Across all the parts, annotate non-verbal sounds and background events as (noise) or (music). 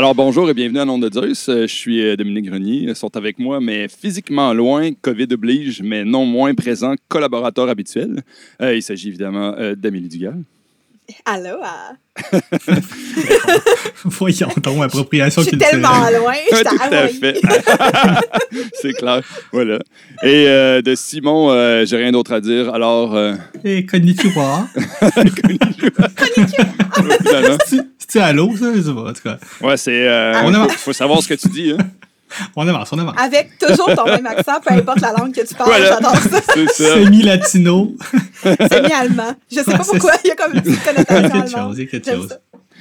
Alors bonjour et bienvenue à Nom de Zeus. Euh, Je suis euh, Dominique Grenier. Ils sont avec moi, mais physiquement loin, COVID oblige, mais non moins présent, collaborateur habituel. Euh, il s'agit évidemment d'Amélie Dugal. Allô? (laughs) ah. Voyons donc, appropriation Je suis culturelle. tellement loin. Je Tout à fait. (laughs) C'est clair. Voilà. Et euh, de Simon, euh, j'ai rien d'autre à dire. Alors, euh, (laughs) Et konnichiwa. évidemment. C'est-tu allô, ça? Je sais pas, en tout cas. ouais, c'est. euh, On avance. faut savoir ce que tu dis. Hein. (laughs) On avance, on avance. Avec toujours ton même accent, peu importe la langue que tu parles, Voilà. j'adore ça. Semi-latino. (laughs) C'est mis allemand. Je sais Ouais, pas pourquoi, il y a comme une petite (laughs) Il y a connotation quelque allemande. chose, il y a quelque chose. ça.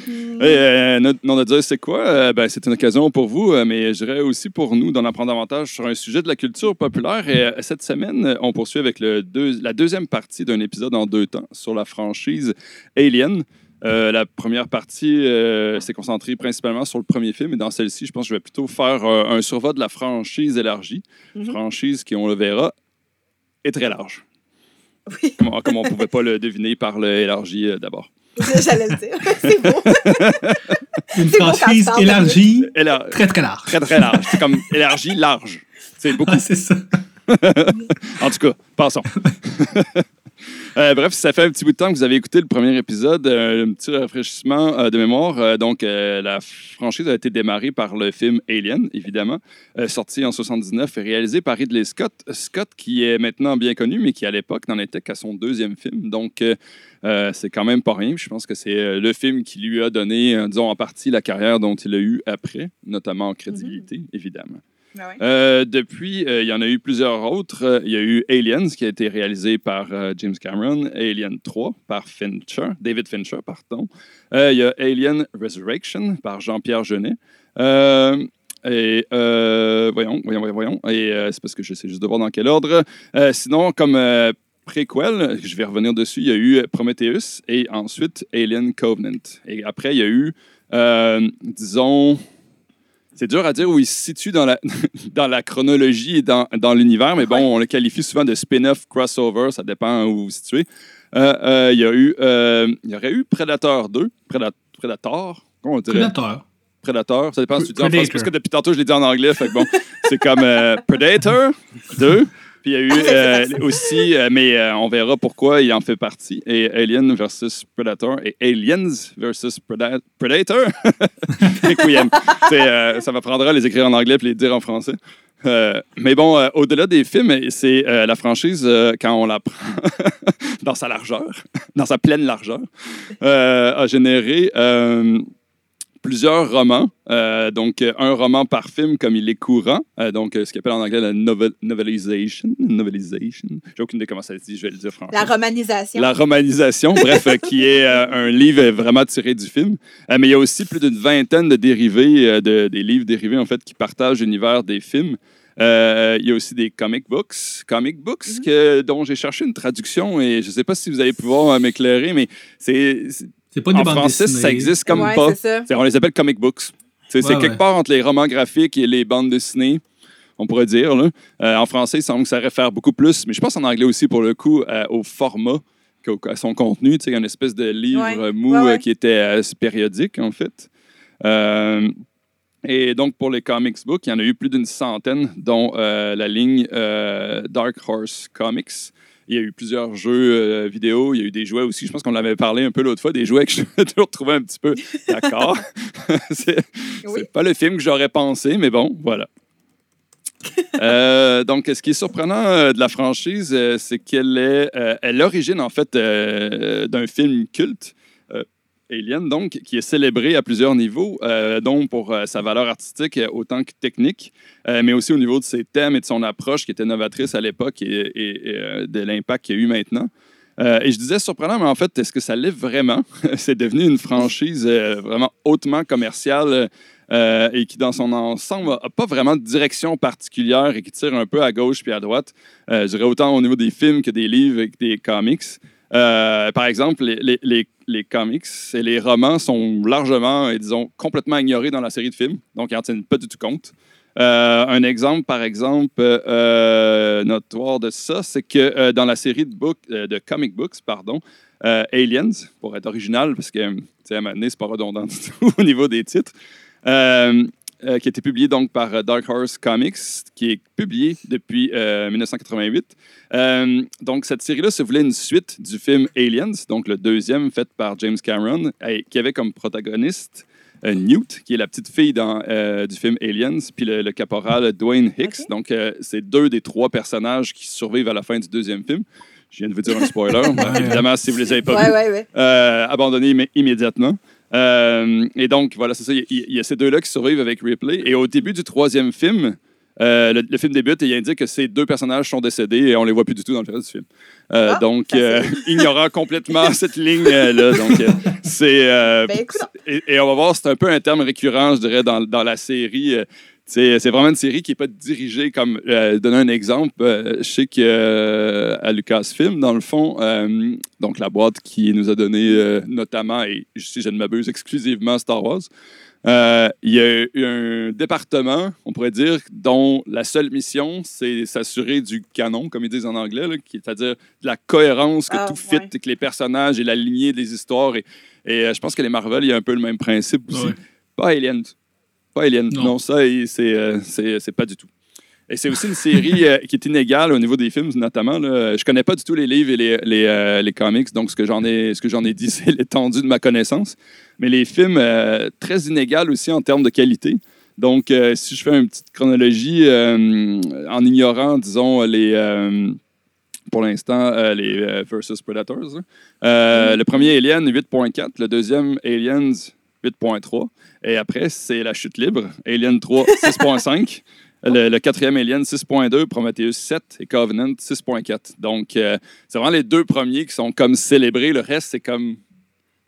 Et, euh, notre nom de Dieu, c'est quoi? Euh, ben, c'est une occasion pour vous, euh, mais je dirais aussi pour nous d'en apprendre davantage sur un sujet de la culture populaire. Et euh, cette semaine, on poursuit avec le deux- la deuxième partie d'un épisode en deux temps sur la franchise Alien. Euh, la première partie euh, s'est concentrée principalement sur le premier film, et dans celle-ci, je pense que je vais plutôt faire euh, un survol de la franchise élargie. Mhm. Franchise qui, on le verra, est très large. Oui. Comme, comme on ne pouvait pas le deviner par le élargi euh, d'abord. (laughs) J'allais le dire. (laughs) C'est. Une bon quand franchise parles, élargie, Élar- très très large. très, très large. C'est comme élargi, large. C'est beaucoup. (laughs) Ah, c'est ça. En tout cas, passons. Euh, bref, ça fait un petit bout de temps que vous avez écouté le premier épisode, euh, un petit rafraîchissement euh, de mémoire. Euh, donc, la franchise a été démarrée par le film Alien, évidemment, sorti en 79 et réalisé par Ridley Scott. Scott, qui est maintenant bien connu, mais qui à l'époque n'en était qu'à son deuxième film. Donc, c'est quand même pas rien. Je pense que c'est le film qui lui a donné, disons, en partie la carrière dont il a eu après, notamment en crédibilité, évidemment. Ben. Euh, depuis, euh, il y en a eu plusieurs autres. Euh, Il y a eu Aliens, qui a été réalisé par James Cameron, Alien 3 par Fincher, David Fincher, pardon. Il y a Alien Resurrection par Jean-Pierre Jeunet. Et voyons, voyons, voyons. Et c'est parce que je sais juste de voir dans quel ordre. Sinon, comme préquel, je vais revenir dessus, il y a eu Prometheus et ensuite Alien Covenant. Et après, il y a eu, disons, c'est dur à dire où il se situe dans la, (laughs) dans la chronologie et dans, dans l'univers, mais bon, Ouais. on le qualifie souvent de spin-off, crossover, ça dépend où vous vous situez. Euh, euh, il, y a eu, euh, il y aurait eu Predator 2, Preda- Predator, comment on dirait? Prédateur. Predator, ça dépend si tu dis en Predator. français, parce que depuis tantôt, je l'ai dit en anglais, fait que bon, c'est comme euh, Predator 2, puis il y a eu (laughs) euh, aussi, euh, mais euh, on verra pourquoi il en fait partie, et Alien versus Predator, et Aliens versus Preda- Predator. (laughs) Ça m'apprendra à les écrire en anglais puis les dire en français. Euh, mais bon, euh, au-delà des films, c'est euh, la franchise, quand on la prend (laughs) dans sa largeur, dans sa pleine largeur, a généré plusieurs romans. Euh, donc, euh, un roman par film comme il est courant. Euh, donc, ce qu'on appelle en anglais la novel- novelisation. (laughs) Novelisation. J'ai aucune idée comment ça se dit, je vais le dire français. La romanisation. La romanisation, bref, qui est euh, un livre vraiment tiré du film. Mais il y a aussi plus d'une vingtaine de dérivés, de, des livres dérivés, en fait, qui partagent l'univers des films. Euh, il y a aussi des comic books, comic books Mhm. que, dont j'ai cherché une traduction et je ne sais pas si vous allez pouvoir m'éclairer, mais c'est c'est- C'est pas des en bandes français, dessinées. ça existe comme ouais, pas. c'est ça. C'est- On les appelle comic books. C'est c'est Ouais, quelque part entre les romans graphiques et les bandes dessinées, on pourrait dire. là. Euh, en français, il semble que ça réfère beaucoup plus, mais je pense en anglais aussi, pour le coup, euh, au format, qu'au- à son contenu. Il y a une espèce de livre Ouais. mou Ouais, ouais. euh, qui était euh, périodique, en fait. Euh, et donc, pour les comics books, il y en a eu plus d'une centaine, dont euh, la ligne euh, Dark Horse Comics. Il y a eu plusieurs jeux euh, vidéo, il y a eu des jouets aussi. Je pense qu'on avait parlé un peu l'autre fois, des jouets que je vais (laughs) toujours trouver un petit peu (laughs) d'accord. (laughs) c'est Oui. pas le film que j'aurais pensé, mais bon, voilà. Euh, donc, ce qui est surprenant euh, de la franchise, euh, c'est qu'elle est, elle est l'origine, en fait, d'un film culte, Alien, donc, qui est célébré à plusieurs niveaux, euh, dont pour euh, sa valeur artistique euh, autant que technique, euh, mais aussi au niveau de ses thèmes et de son approche qui était novatrice à l'époque et, de l'impact qu'il y a eu maintenant. Et je disais surprenant, mais en fait, est-ce que ça l'est vraiment? (laughs) c'est devenu une franchise vraiment hautement commerciale et qui, dans son ensemble, n'a pas vraiment de direction particulière et qui tire un peu à gauche puis à droite. Je dirais autant au niveau des films que des livres et des comics. Euh, par exemple, les, comics et les romans sont largement, et disons, complètement ignorés dans la série de films, donc ils n'en tiennent pas du tout compte. Euh, un exemple, par exemple, euh, notoire de ça, c'est que dans la série de, book, de comic books, pardon, Aliens, pour être original, parce que, tu sais, à un moment donné, c'est pas redondant (laughs) du tout au niveau des titres, euh, qui a été publié donc par euh, Dark Horse Comics, qui est publié depuis euh, 1988. Euh, donc, cette série-là se voulait une suite du film Aliens, donc le deuxième fait par James Cameron, et qui avait comme protagoniste euh, Newt, qui est la petite fille dans, euh, du film Aliens, puis le, le caporal Dwayne Hicks. Donc, euh, c'est deux des trois personnages qui survivent à la fin du deuxième film. Je viens de vous dire un spoiler. (laughs) évidemment, si vous les avez pas Ouais, vus, ouais, ouais. euh, abandonné immé- immédiatement. Euh, et donc, voilà, c'est ça. Il y, a ces deux-là qui survivent avec Ripley. Et au début du troisième film, euh, le, le film débute et il indique que ces deux personnages sont décédés et on les voit plus du tout dans le reste du film. Euh, Ah, donc, euh, (laughs) ignorant complètement (laughs) cette ligne-là. Donc, euh, c'est. Ben, et, et on va voir, c'est un peu un terme récurrent, je dirais, dans, dans la série. C'est c'est vraiment une série qui n'est pas dirigée comme. Euh, donner un exemple, euh, je sais que euh, à Lucasfilm, dans le fond, euh, donc la boîte qui nous a donné euh, notamment, et si je ne m'abuse, exclusivement Star Wars, euh, il y a eu un département, on pourrait dire, dont la seule mission, c'est s'assurer du canon, comme ils disent en anglais, là, qui- c'est-à-dire de la cohérence, que Ah, tout fit, ouais. que les personnages et la lignée des histoires. Et, et, euh, je pense que les Marvel, il y a un peu le même principe aussi. Ouais. Pas Alien. Pas Alien. Non, Non. ça, c'est euh, c'est- c'est pas du tout. Et c'est aussi une série euh, qui est inégale au niveau des films, notamment. Là. Je connais pas du tout les livres et les, les, euh, les comics, donc ce que j'en ai, ce que j'en ai dit, (laughs) c'est l'étendue de ma connaissance. Mais les films, euh, très inégales aussi en termes de qualité. Donc, si je fais une petite chronologie en ignorant, disons, les. pour l'instant, euh, les euh, versus Predators. hein. Euh, Le premier Alien, 8.4. Le deuxième, Aliens, 8.3. Et après, c'est la chute libre. Alien 3, 6.5. (laughs) Le, le quatrième Alien, 6.2. Prometheus, 7. Et Covenant, 6.4. Donc, euh, c'est vraiment les deux premiers qui sont comme célébrés. Le reste, c'est comme.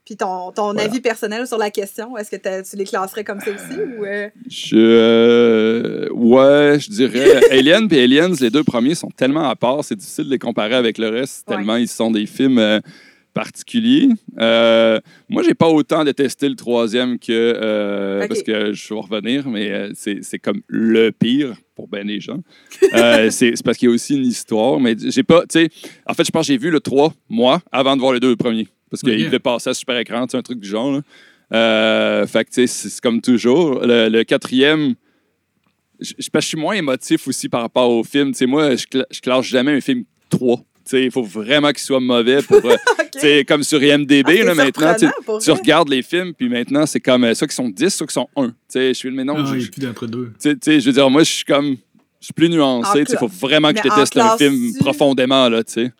Puis ton, ton Voilà. avis personnel sur la question, est-ce que tu les classerais comme ça aussi ou euh, Je, euh, ouais, je dirais. (laughs) Alien et Aliens, les deux premiers sont tellement à part, c'est difficile de les comparer avec le reste, Ouais. tellement ils sont des films particuliers. Euh, moi, j'ai pas autant détesté le troisième que. euh. Parce que je vais revenir, mais euh, c'est c'est comme le pire pour bien des gens. Euh, (laughs) c'est parce qu'il y a aussi une histoire, mais j'ai pas. Tu sais, en fait, je pense que j'ai vu le 3, moi, avant de voir les deux premiers. Parce qu'il Ok. devait passer à super écran, tu sais, un truc du genre. là. Euh, fait que, tu sais, c'est comme toujours. Le, le quatrième, je, suis moins émotif aussi par rapport au film. Tu sais, moi, je, cla- je classe jamais un film 3. Tu il faut vraiment qu'il soit mauvais pour. euh, (laughs) OK. tu sais, comme sur IMDb, Ah, là, maintenant, tu, tu regardes les films, puis maintenant, c'est comme euh, ceux qui sont 10, ceux qui sont 1. Tu sais, je suis mais non, Ah, je- il n'y je- a plus tu tu sais, je veux dire, moi, je suis comme. Je suis plus nuancé. Il faut vraiment que je mais en déteste un film tu- profondément, là, tu sais.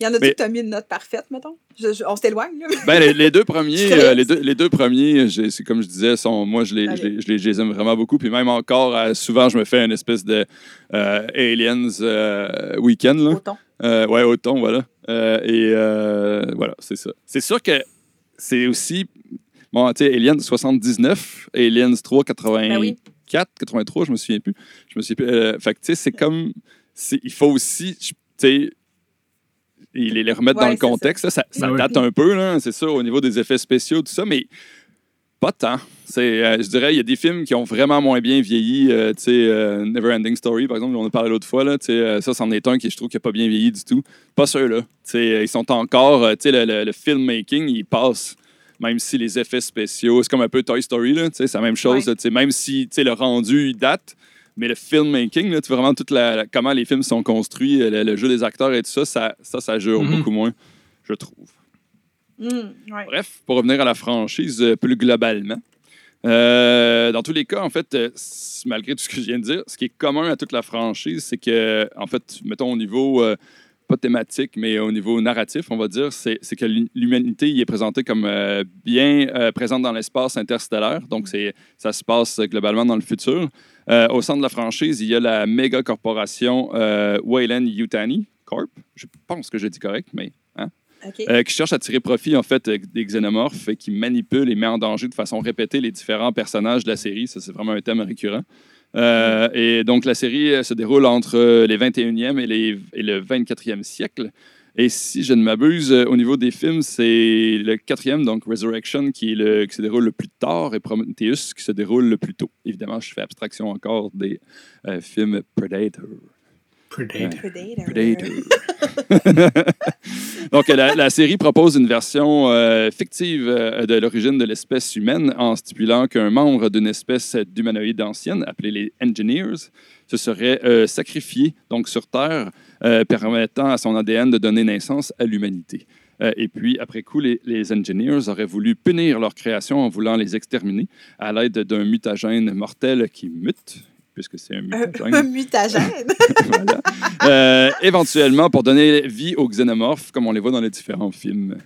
Il y en a-tu Mais- que t'as mis une note parfaite, mettons? Je- je- on s'éloigne, là. Ben, les, les deux premiers, (laughs) Je euh, les, deux, les deux premiers, c'est comme je disais, sont, moi, je les, je, les, je les- je les aime vraiment beaucoup. Puis même encore, euh, souvent, je me fais une espèce de euh, Aliens euh, week-end. Là. Autant. Euh, ouais, au thon, voilà. Euh, et euh, voilà, c'est ça. C'est sûr que c'est aussi. Bon, tu sais, Aliens 79, Aliens 3, 84, Ben oui. 83, je me souviens plus. Je me souviens plus. Euh, fait que, tu sais, c'est comme. Il faut aussi. Tu sais. Les, les remettre Ouais, dans le ça. contexte, ça, ça, ça Ben oui. date un peu, c'est ça, au niveau des effets spéciaux, tout ça, mais pas tant. C'est, euh, je dirais, il y a des films qui ont vraiment moins bien vieilli. euh, tu sais, euh, Neverending Story, par exemple, on en a parlé l'autre fois. Là, euh, ça, c'en est un qui, je trouve, qui n'a pas bien vieilli du tout. Pas ceux-là. Ils sont encore. tu sais, le, le- le filmmaking, il passe. Même si les effets spéciaux, c'est comme un peu Toy Story, là, c'est la même chose. Ouais. là, même si le rendu, il date, mais le filmmaking, là, tu vois vraiment toute la, la- comment les films sont construits, le, le jeu des acteurs et tout ça, ça, ça, ça jure Mhm. beaucoup moins, je trouve. Ouais. Bref, pour revenir à la franchise euh, plus globalement, euh, dans tous les cas, en fait, euh, malgré tout ce que je viens de dire, ce qui est commun à toute la franchise, c'est que, en fait, mettons au niveau, pas thématique, mais au niveau narratif, on va dire, c'est que l'hu- l'humanité y est présentée comme bien présente dans l'espace interstellaire. Donc, ça se passe globalement dans le futur. Au centre de la franchise, il y a la méga corporation Wayland Yutani Corp. Je pense que je dis correct, mais Euh, qui cherche à tirer profit en fait euh, des xénomorphes et qui manipule et met en danger de façon répétée les différents personnages de la série. Ça, c'est vraiment un thème récurrent. Euh, et donc, la série se déroule entre les 21e et, les, et le 24e siècle. Et si je ne m'abuse, au niveau des films, c'est le quatrième, donc Resurrection, qui, se déroule le plus tard, et Prometheus, qui se déroule le plus tôt. Évidemment, je fais abstraction encore des films Predator. Predator. Predator. Predator. (laughs) Donc, la, la série propose une version euh, fictive euh, de l'origine de l'espèce humaine en stipulant qu'un membre d'une espèce d'humanoïdes ancienne, appelée les Engineers, se serait euh, sacrifié donc sur Terre, euh, permettant à son ADN de donner naissance à l'humanité. Euh, et puis, après coup, les, les Engineers auraient voulu punir leur création en voulant les exterminer à l'aide d'un mutagène mortel qui mute, puisque c'est un mutagène. Un mutagène. (laughs) Voilà. Euh, éventuellement pour donner vie aux xénomorphes, comme on les voit dans les différents films.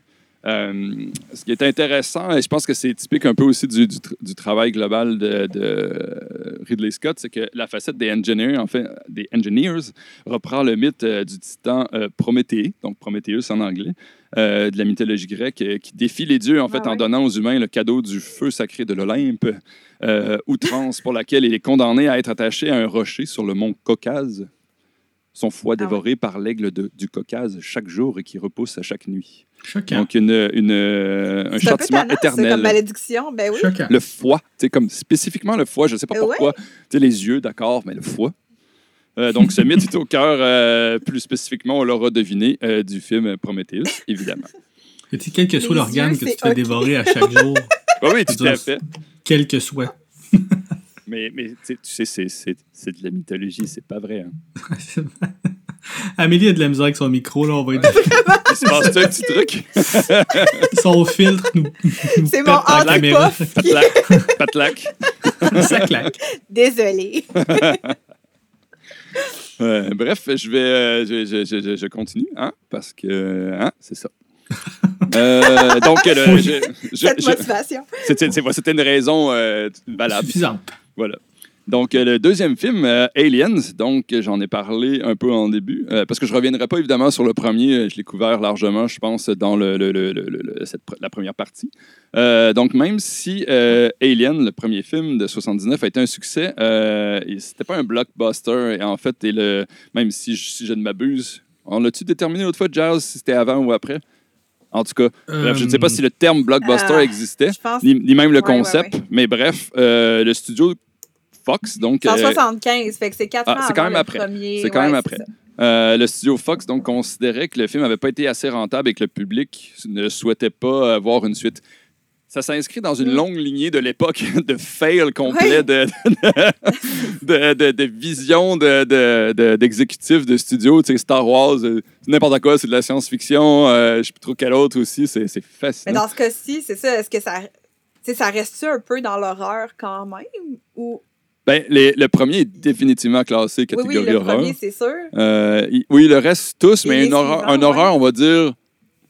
Euh, ce qui est intéressant, et je pense que c'est typique un peu aussi du, du tr- du travail global de, de Ridley Scott, c'est que la facette des engineers, en fait, des engineers, reprend le mythe euh, du titan euh, Prométhée, donc Prométhéeus en anglais, euh, de la mythologie grecque, euh, qui défie les dieux en fait Ah en donnant aux humains le cadeau du feu sacré de l'Olympe, euh, outrance pour laquelle il est condamné à être attaché à un rocher sur le mont Caucase, son foie Ah ouais. dévoré par l'aigle du Caucase chaque jour et qui repousse à chaque nuit. Choquant. Donc, une, une, euh, un un châtiment ça, éternel. comme malédiction. Ben oui. Choquant. Le foie, c'est comme spécifiquement le foie, je ne sais pas Euh, pourquoi. Les yeux, d'accord, mais le foie. Euh, donc, ce mythe est au cœur, euh, plus spécifiquement, on l'aura deviné, euh, du film Prometheus, évidemment. A-t-il quel que soit l'organe que tu fais dévorer à chaque jour? (laughs) Oui, oui, tout à fait. Quel que soit. (laughs) Mais, mais tu sais- c'est- de la mythologie, c'est pas vrai. Hein. (laughs) Amélie a de la misère avec son micro, là, on va aider. Il se passe un petit truc? Son filtre nous, nous C'est mon dans la caméra. anti-puff. Patlac. Patlac. Ça claque. Désolée. Euh, bref, je vais, euh, je, je- je- je- je continue, hein, parce que, hein, c'est ça. (laughs) Euh, donc, le- (laughs) je- je- Cette motivation. c'était une raison euh, valable. Suffisante. Voilà. Donc, euh, le deuxième film, euh, Aliens, donc euh, j'en ai parlé un peu en début, euh, parce que je ne reviendrai pas évidemment sur le premier, je l'ai couvert largement, je pense, dans le, le- le- le- le- cette pr- la première partie. Euh, donc, même si Alien, le premier film de 79, a été un succès, c'était pas un blockbuster, et en fait, et le, même si je, si je ne m'abuse, on l'a-tu déterminé l'autre fois, Jazz, si c'était avant ou après? En tout cas, bref, je ne sais pas si le terme blockbuster Euh, existait pense ni, ni même le Ouais, ouais, concept. Mais bref, euh, le studio Fox, donc. euh, 175, fait que c'est 4 ah, ans c'est quand même après. C'est quand Ouais, même après. euh, le studio Fox donc considérait que le film n'avait pas été assez rentable et que le public ne souhaitait pas avoir une suite. Ça s'inscrit dans une Mm. longue lignée de l'époque (laughs) de fail complet, de, de, de, de vision de- de- de- d'exécutifs de, studio. Tu sais, Star Wars, euh, n'importe quoi, c'est de la science-fiction. euh, je ne sais plus trop quel autre aussi. C'est c'est Mais fascinant. dans ce cas-ci, c'est ça. Est-ce que ça. ça reste-tu un peu dans l'horreur quand même? Ou... Ben, les- le premier est définitivement classé Oui, catégorie oui, le horreur. premier, c'est sûr. Euh, oui, le reste, tous, Et mais une horreur, un horreur, ouais. on va dire,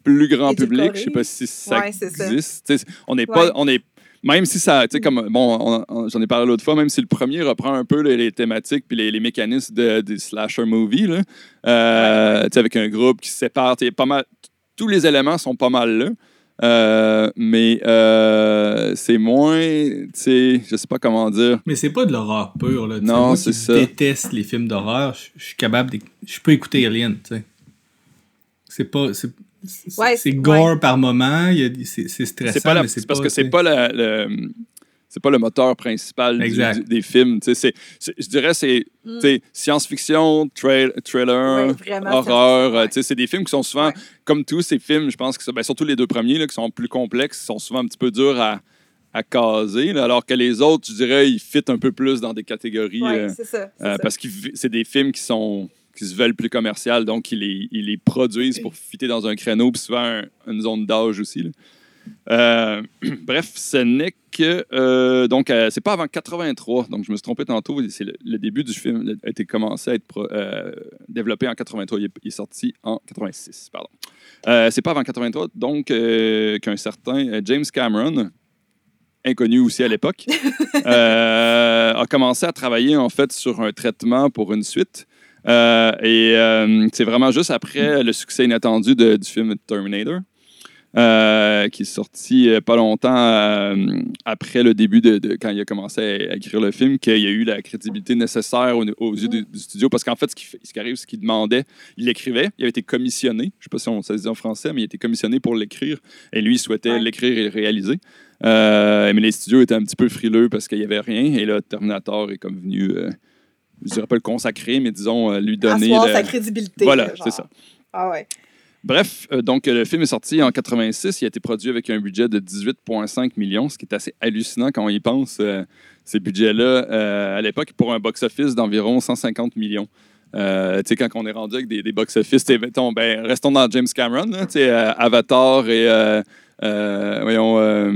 plus grand public. Je sais pas si ça Ouais, c'est ça. existe. Sais, on n'est pas. Ouais. On est, même si ça. Tu sais, comme. Bon, on- on- j'en ai parlé l'autre fois, même si le premier reprend un peu les, les thématiques puis les, les mécanismes de, des slasher movies, là, euh, tu sais, avec un groupe qui se sépare. tu sais, Pas mal, tous les éléments sont pas mal là. Euh, mais euh, c'est moins. Tu sais, je sais pas comment dire. Mais c'est pas de l'horreur pure, là. Non, moi c'est qui ça. déteste les films d'horreur, je je suis capable de... Je peux écouter Alien, tu sais. C'est pas... C'est Ouais, gore ouais. par moment, il y a des- c'est c'est stressant, C'est pas la- mais c'est parce que c'est pas la- le c'est pas le moteur principal du- Exact. du- des films. Tu sais, c'est- c'est- je dirais c'est Mm. tu sais, science-fiction, trail- thriller, Ouais, vraiment, horreur. ouais. tu sais, C'est des films qui sont souvent, Ouais. comme tous ces films, je pense que ben, surtout les deux premiers là, qui sont plus complexes, sont souvent un petit peu durs à, à caser, là, alors que les autres, je dirais, ils fit un peu plus dans des catégories. Oui, euh, c'est ça. c'est euh, ça. parce que c'est des films qui sont qui se veulent plus commercial, donc ils les, ils les produisent pour fitter dans un créneau, puis souvent un- une zone d'âge aussi. là. Euh, (clears throat) bref, ce n'est que. euh, donc, euh, c'est pas avant 83, donc je me suis trompé tantôt. C'est le, le début du film a été commencé à être pro- euh, développé en 83. Il est, il est sorti en 86, pardon. Euh, c'est pas avant 83, donc, qu'un certain James Cameron, inconnu aussi à l'époque, (laughs) a commencé à travailler en fait sur un traitement pour une suite. Et c'est vraiment juste après le succès inattendu de- du film Terminator. Euh, qui est sorti euh, pas longtemps euh, après le début de, de- quand il a commencé à, à écrire le film, qu'il y a eu la crédibilité nécessaire aux, aux yeux du, du studio. Parce qu'en fait, ce qui, ce qui arrive, c'est qu'il demandait, il l'écrivait, il avait été commissionné, je sais pas si on, ça se dit en français, mais il a été commissionné pour l'écrire, et lui, il souhaitait l'écrire et le réaliser. Euh, mais les studios étaient un petit peu frileux parce qu'il n'y avait rien, et là, Terminator est comme venu, euh, je dirais pas le consacrer, mais disons, euh, lui donner... Asseoir le- sa crédibilité. Voilà, c'est ça. Ah ouais. Bref, euh, donc euh, le film est sorti en 86. Il a été produit avec un budget de 18,5 millions, ce qui est assez hallucinant quand on y pense. euh, ces budgets-là, euh, à l'époque, pour un box-office d'environ 150 millions. Euh, tu sais, quand on est rendu avec des, des box-office, mettons, ben, restons dans James Cameron, là, euh, Avatar et, euh, euh, voyons, euh,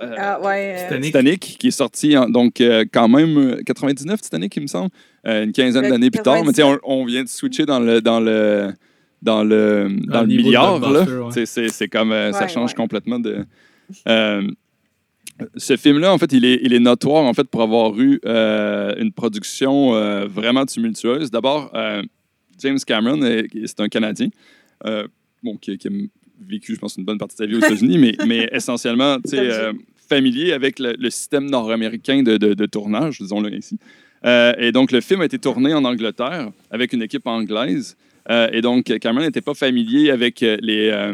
euh, Ah ouais. euh, Titanic. Titanic, qui est sorti en- donc euh, quand même euh, 99 Titanic, il me semble, euh, une quinzaine d'années plus tard. Mais tu sais, on, 99. on vient de switcher dans le dans le dans le dans le milliard ouais. C'est c'est comme euh, ça Ouais, change ouais. complètement de. Euh, ce film-là, en fait, il est, il est notoire en fait pour avoir eu euh, une production euh, vraiment tumultueuse. D'abord, euh, James Cameron, est- c'est un Canadien, euh, bon, qui, qui a vécu, je pense, une bonne partie de sa vie aux (laughs) États-Unis, mais, mais essentiellement, tu sais, euh, familier avec le, le système nord-américain de, de- de tournage, disons-le ainsi. Euh, et donc, le film a été tourné en Angleterre avec une équipe anglaise. Euh, et donc, Cameron n'était pas familier avec euh, les, euh,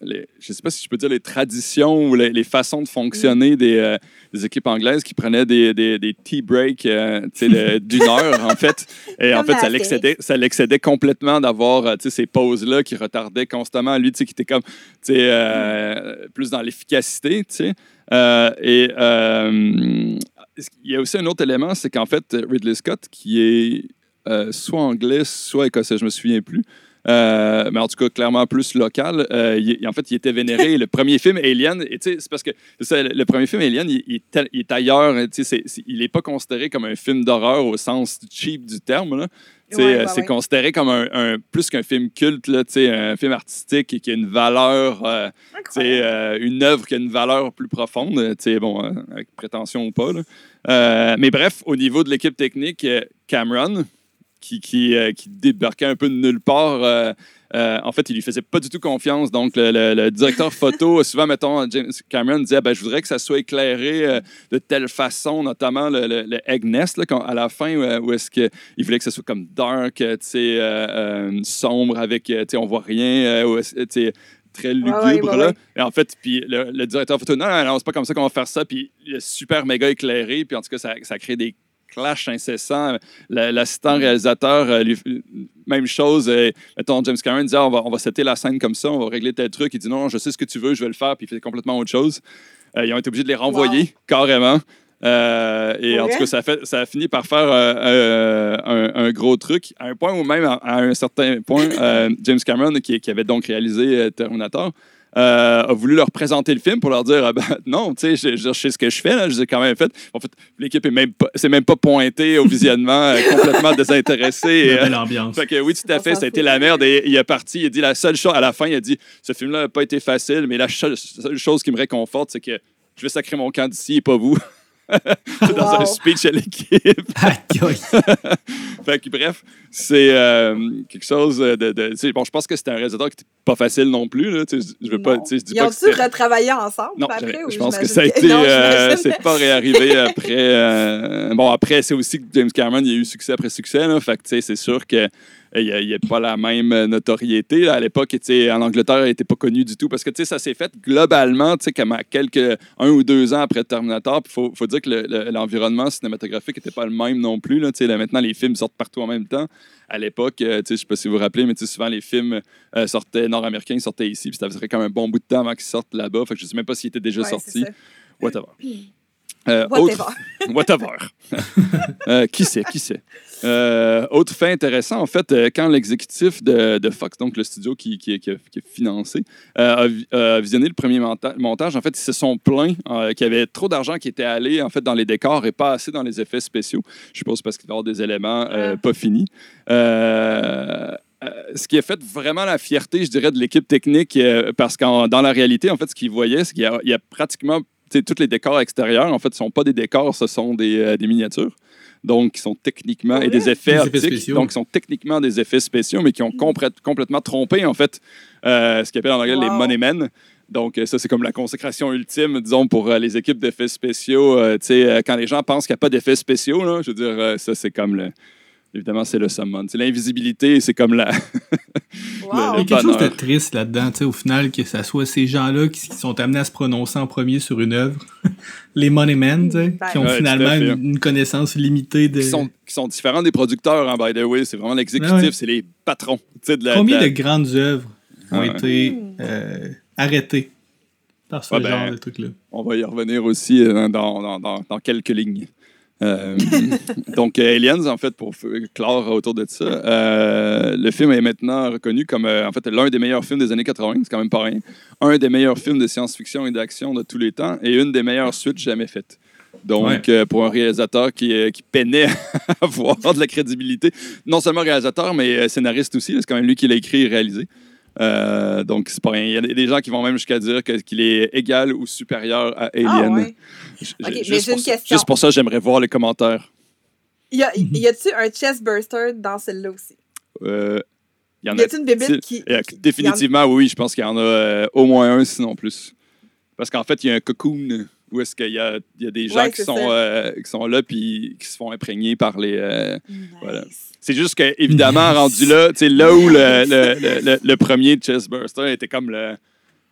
les- je ne sais pas si je peux dire les traditions ou les, les façons de fonctionner des, euh, des équipes anglaises qui prenaient des, des, des tea breaks (laughs) d'une heure, en fait. Et en fait, ça l'excédait, ça l'excédait complètement d'avoir ces pauses-là qui retardaient constamment. Lui, tu sais, qui était comme euh, plus dans l'efficacité, et il y a aussi un autre élément, c'est qu'en fait, Ridley Scott, qui est euh, soit anglais, soit écossais, je me souviens plus. Euh, mais en tout cas, clairement plus local. Euh, il- en fait, il était vénéré. le premier film, Alien, c'est parce que ça, le, premier film, Alien, il, il est, il est ailleurs. tu sais, c'est- c'est- il n'est pas considéré comme un film d'horreur au sens cheap du terme. là. Ouais, ouais, c'est ouais. considéré comme un, un- plus qu'un film culte, là, un film artistique et qui a une valeur, euh, euh, une œuvre qui a une valeur plus profonde, bon, euh, avec prétention ou pas. là. Mais bref, au niveau de l'équipe technique, Cameron, qui, qui, euh, qui débarquait un peu de nulle part, euh, euh, en fait, il lui faisait pas du tout confiance. Donc, le, le- le directeur (laughs) photo, souvent, mettons, James Cameron disait ben, Je voudrais que ça soit éclairé euh, de telle façon, notamment le, le- egg nest, là, quand- à la fin, où, où est-ce qu'il voulait que ça soit comme dark, euh, sombre, avec, tu sais, on voit rien, très lugubre. ouais, ouais, là. ouais. Et en fait, puis le, le directeur photo, non, non, non, c'est pas comme ça qu'on va faire ça. Puis il est super méga éclairé. Puis en tout cas, ça, ça crée des clashs incessants. Le- L'assistant réalisateur, euh, lui- même chose. euh, mettons, James Cameron disait on va, on va setter la scène comme ça, on va régler tel truc. Il dit non, je sais ce que tu veux, je vais le faire. Puis il fait complètement autre chose. Euh, ils ont été obligés de les renvoyer Wow. carrément. Euh, et en tout cas, ça a, fait, ça a fini par faire euh, euh, un, un gros truc, à un point où même, à, à un certain point, James Cameron, qui, qui avait donc réalisé Terminator, euh, a voulu leur présenter le film pour leur dire ah ben, (laughs) non, tu sais, je, je sais ce que je fais, là, je l'ai quand même fait. En fait, l'équipe est même pas, s'est même pas pointée au visionnement, euh, (laughs) complètement désintéressée. Une Et, euh, belle ambiance. fait que oui, tout à fait, ça a été la merde. Et il est parti, il a dit la seule chose, à la fin, il a dit ce film-là n'a pas été facile, mais la seule, seule chose qui me réconforte, c'est que je vais sacrer mon camp d'ici et pas vous. (laughs) C'est (laughs) dans un speech à l'équipe. (laughs) (laughs) Fait que bref, c'est euh, quelque chose de. bon, je pense que c'était un réalisateur qui n'était pas facile non plus. Là, je veux pas. Je dis Ils ont-tu retravaillé ensemble non, après? je, pense que ça a été. Euh, c'est pas réarrivé après. euh, bon, après, c'est aussi que James Cameron, il a eu succès après succès. Là, fait que, tu sais, c'est sûr que. Euh, Il n'y a, pas la même notoriété. là. À l'époque, en Angleterre, il n'était pas connu du tout parce que tu sais, ça s'est fait globalement, tu sais, comme à quelques un ou deux ans après Terminator. Il faut, faut dire que le- le- l'environnement cinématographique n'était pas le même non plus. Là, là, maintenant, les films sortent partout en même temps. À l'époque, euh, tu sais, je ne sais pas si vous vous rappelez, mais souvent les films euh, sortaient nord-américains, sortaient ici, puis ça faisait quand même un bon bout de temps avant qu'ils sortent là-bas. Fait que je ne sais même pas s'ils étaient déjà Ouais, sortis. Whatever. (clears throat) Euh, Whatever. autre- (laughs) Whatever. (laughs) Euh, qui sait, qui sait. Euh, autre fait intéressant, en fait, euh, quand l'exécutif de, de Fox, donc le studio qui, qui, qui a, qui a financé, euh, a vi- a, visionné le premier monta- montage, en fait, ils se sont plaints qu'il y avait trop d'argent qui était allé en fait dans les décors et pas assez dans les effets spéciaux. Je suppose parce qu'il y avoir des éléments Ah. pas finis. Euh, ce qui a fait vraiment la fierté, je dirais, de l'équipe technique, euh, parce que dans la réalité, en fait, ce qu'ils voyaient, c'est qu'il y a, il y a pratiquement tous les décors extérieurs, en fait, ne sont pas des décors, ce sont des, euh, des miniatures. Donc, qui sont techniquement, et des effets Des effets optiques, spéciaux. donc qui sont techniquement des effets spéciaux, mais qui ont complè- complètement trompé, en fait, euh, ce qu'ils appellent en anglais les money men. Donc, euh, ça, c'est comme la consécration ultime, disons, pour euh, les équipes d'effets spéciaux. Euh, tu sais, euh, quand les gens pensent qu'il n'y a pas d'effets spéciaux, là, je veux dire, euh, ça, c'est comme le. Évidemment, c'est le summon. C'est l'invisibilité, c'est comme la. (laughs) Wow. Il y a quelque chose de triste là-dedans, tu sais, au final, que ça soit ces gens-là qui, qui sont amenés à se prononcer en premier sur une œuvre, (laughs) les money men, tu sais, qui ont Ouais, finalement une, une connaissance limitée de... qui, sont, qui sont différents des producteurs, hein, by the way. C'est vraiment l'exécutif, Ouais, ouais. c'est les patrons. de la- Combien de de la- grandes œuvres ont Ouais. été Mm. euh, arrêtées par ce Ouais, ben, genre de trucs-là? On va y revenir aussi euh, dans, dans- dans- dans quelques lignes. Euh, (laughs) donc, euh, Aliens, en fait, pour clore autour de ça, euh, le film est maintenant reconnu comme euh, en fait l'un des meilleurs films des années 80, c'est quand même pas rien. Un des meilleurs films de science-fiction et d'action de tous les temps et une des meilleures suites jamais faites. Donc, Ouais. pour un réalisateur qui, qui peinait (laughs) à avoir de la crédibilité, non seulement réalisateur, mais scénariste aussi, c'est quand même lui qui l'a écrit et réalisé. Euh, donc, c'est pas rien. Il y a des gens qui vont même jusqu'à dire qu'il est égal ou supérieur à Alien. Ah, ouais. Juste mais pour une ça- question. Juste pour ça, j'aimerais voir les commentaires. Y a- y a-tu un chest burster dans celle-là aussi? Euh, Il y en Y a. a-tu une bébête qui. il y a- définitivement, oui, je pense qu'il y en a euh, au moins un, sinon plus. Parce qu'en fait, il y a un cocoon où est-ce qu'il y a, il y a des gens Ouais, qui, c'est sont, ça. euh, qui sont là puis qui se font imprégner par les. euh, Nice. Voilà. C'est juste que, évidemment, rendu là, tu sais, là où le, le, le, le- le premier Chest Burster était comme le, tu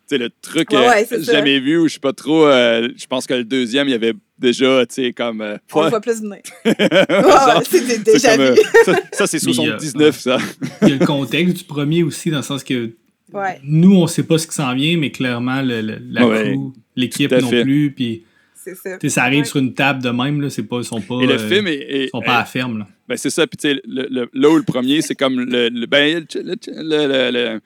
sais, le truc Ouais, euh, ouais, ça. jamais vu, ou je sais pas trop, euh, je pense que le deuxième, il y avait déjà, tu sais, comme. euh, On le ouais, voit plus venir. (laughs) Ouais, C'était c'est déjà comme, vu. euh, ça, ça, c'est Mais il y a- 79, ça. Il y a le contexte du premier aussi, dans le sens que Ouais, nous, on sait pas ce qui s'en vient, mais clairement, le, le- la Ouais, crew, l'équipe non fait. plus, puis ça. tu sais, ça arrive Ouais. sur une table de même, là, c'est pas, ils sont pas, Et le euh, film est. est- sont pas à ferme, là. Ben, c'est ça. Puis, tu sais, le, le, là où le premier, c'est comme le. le- ben, le, le, le- le- le-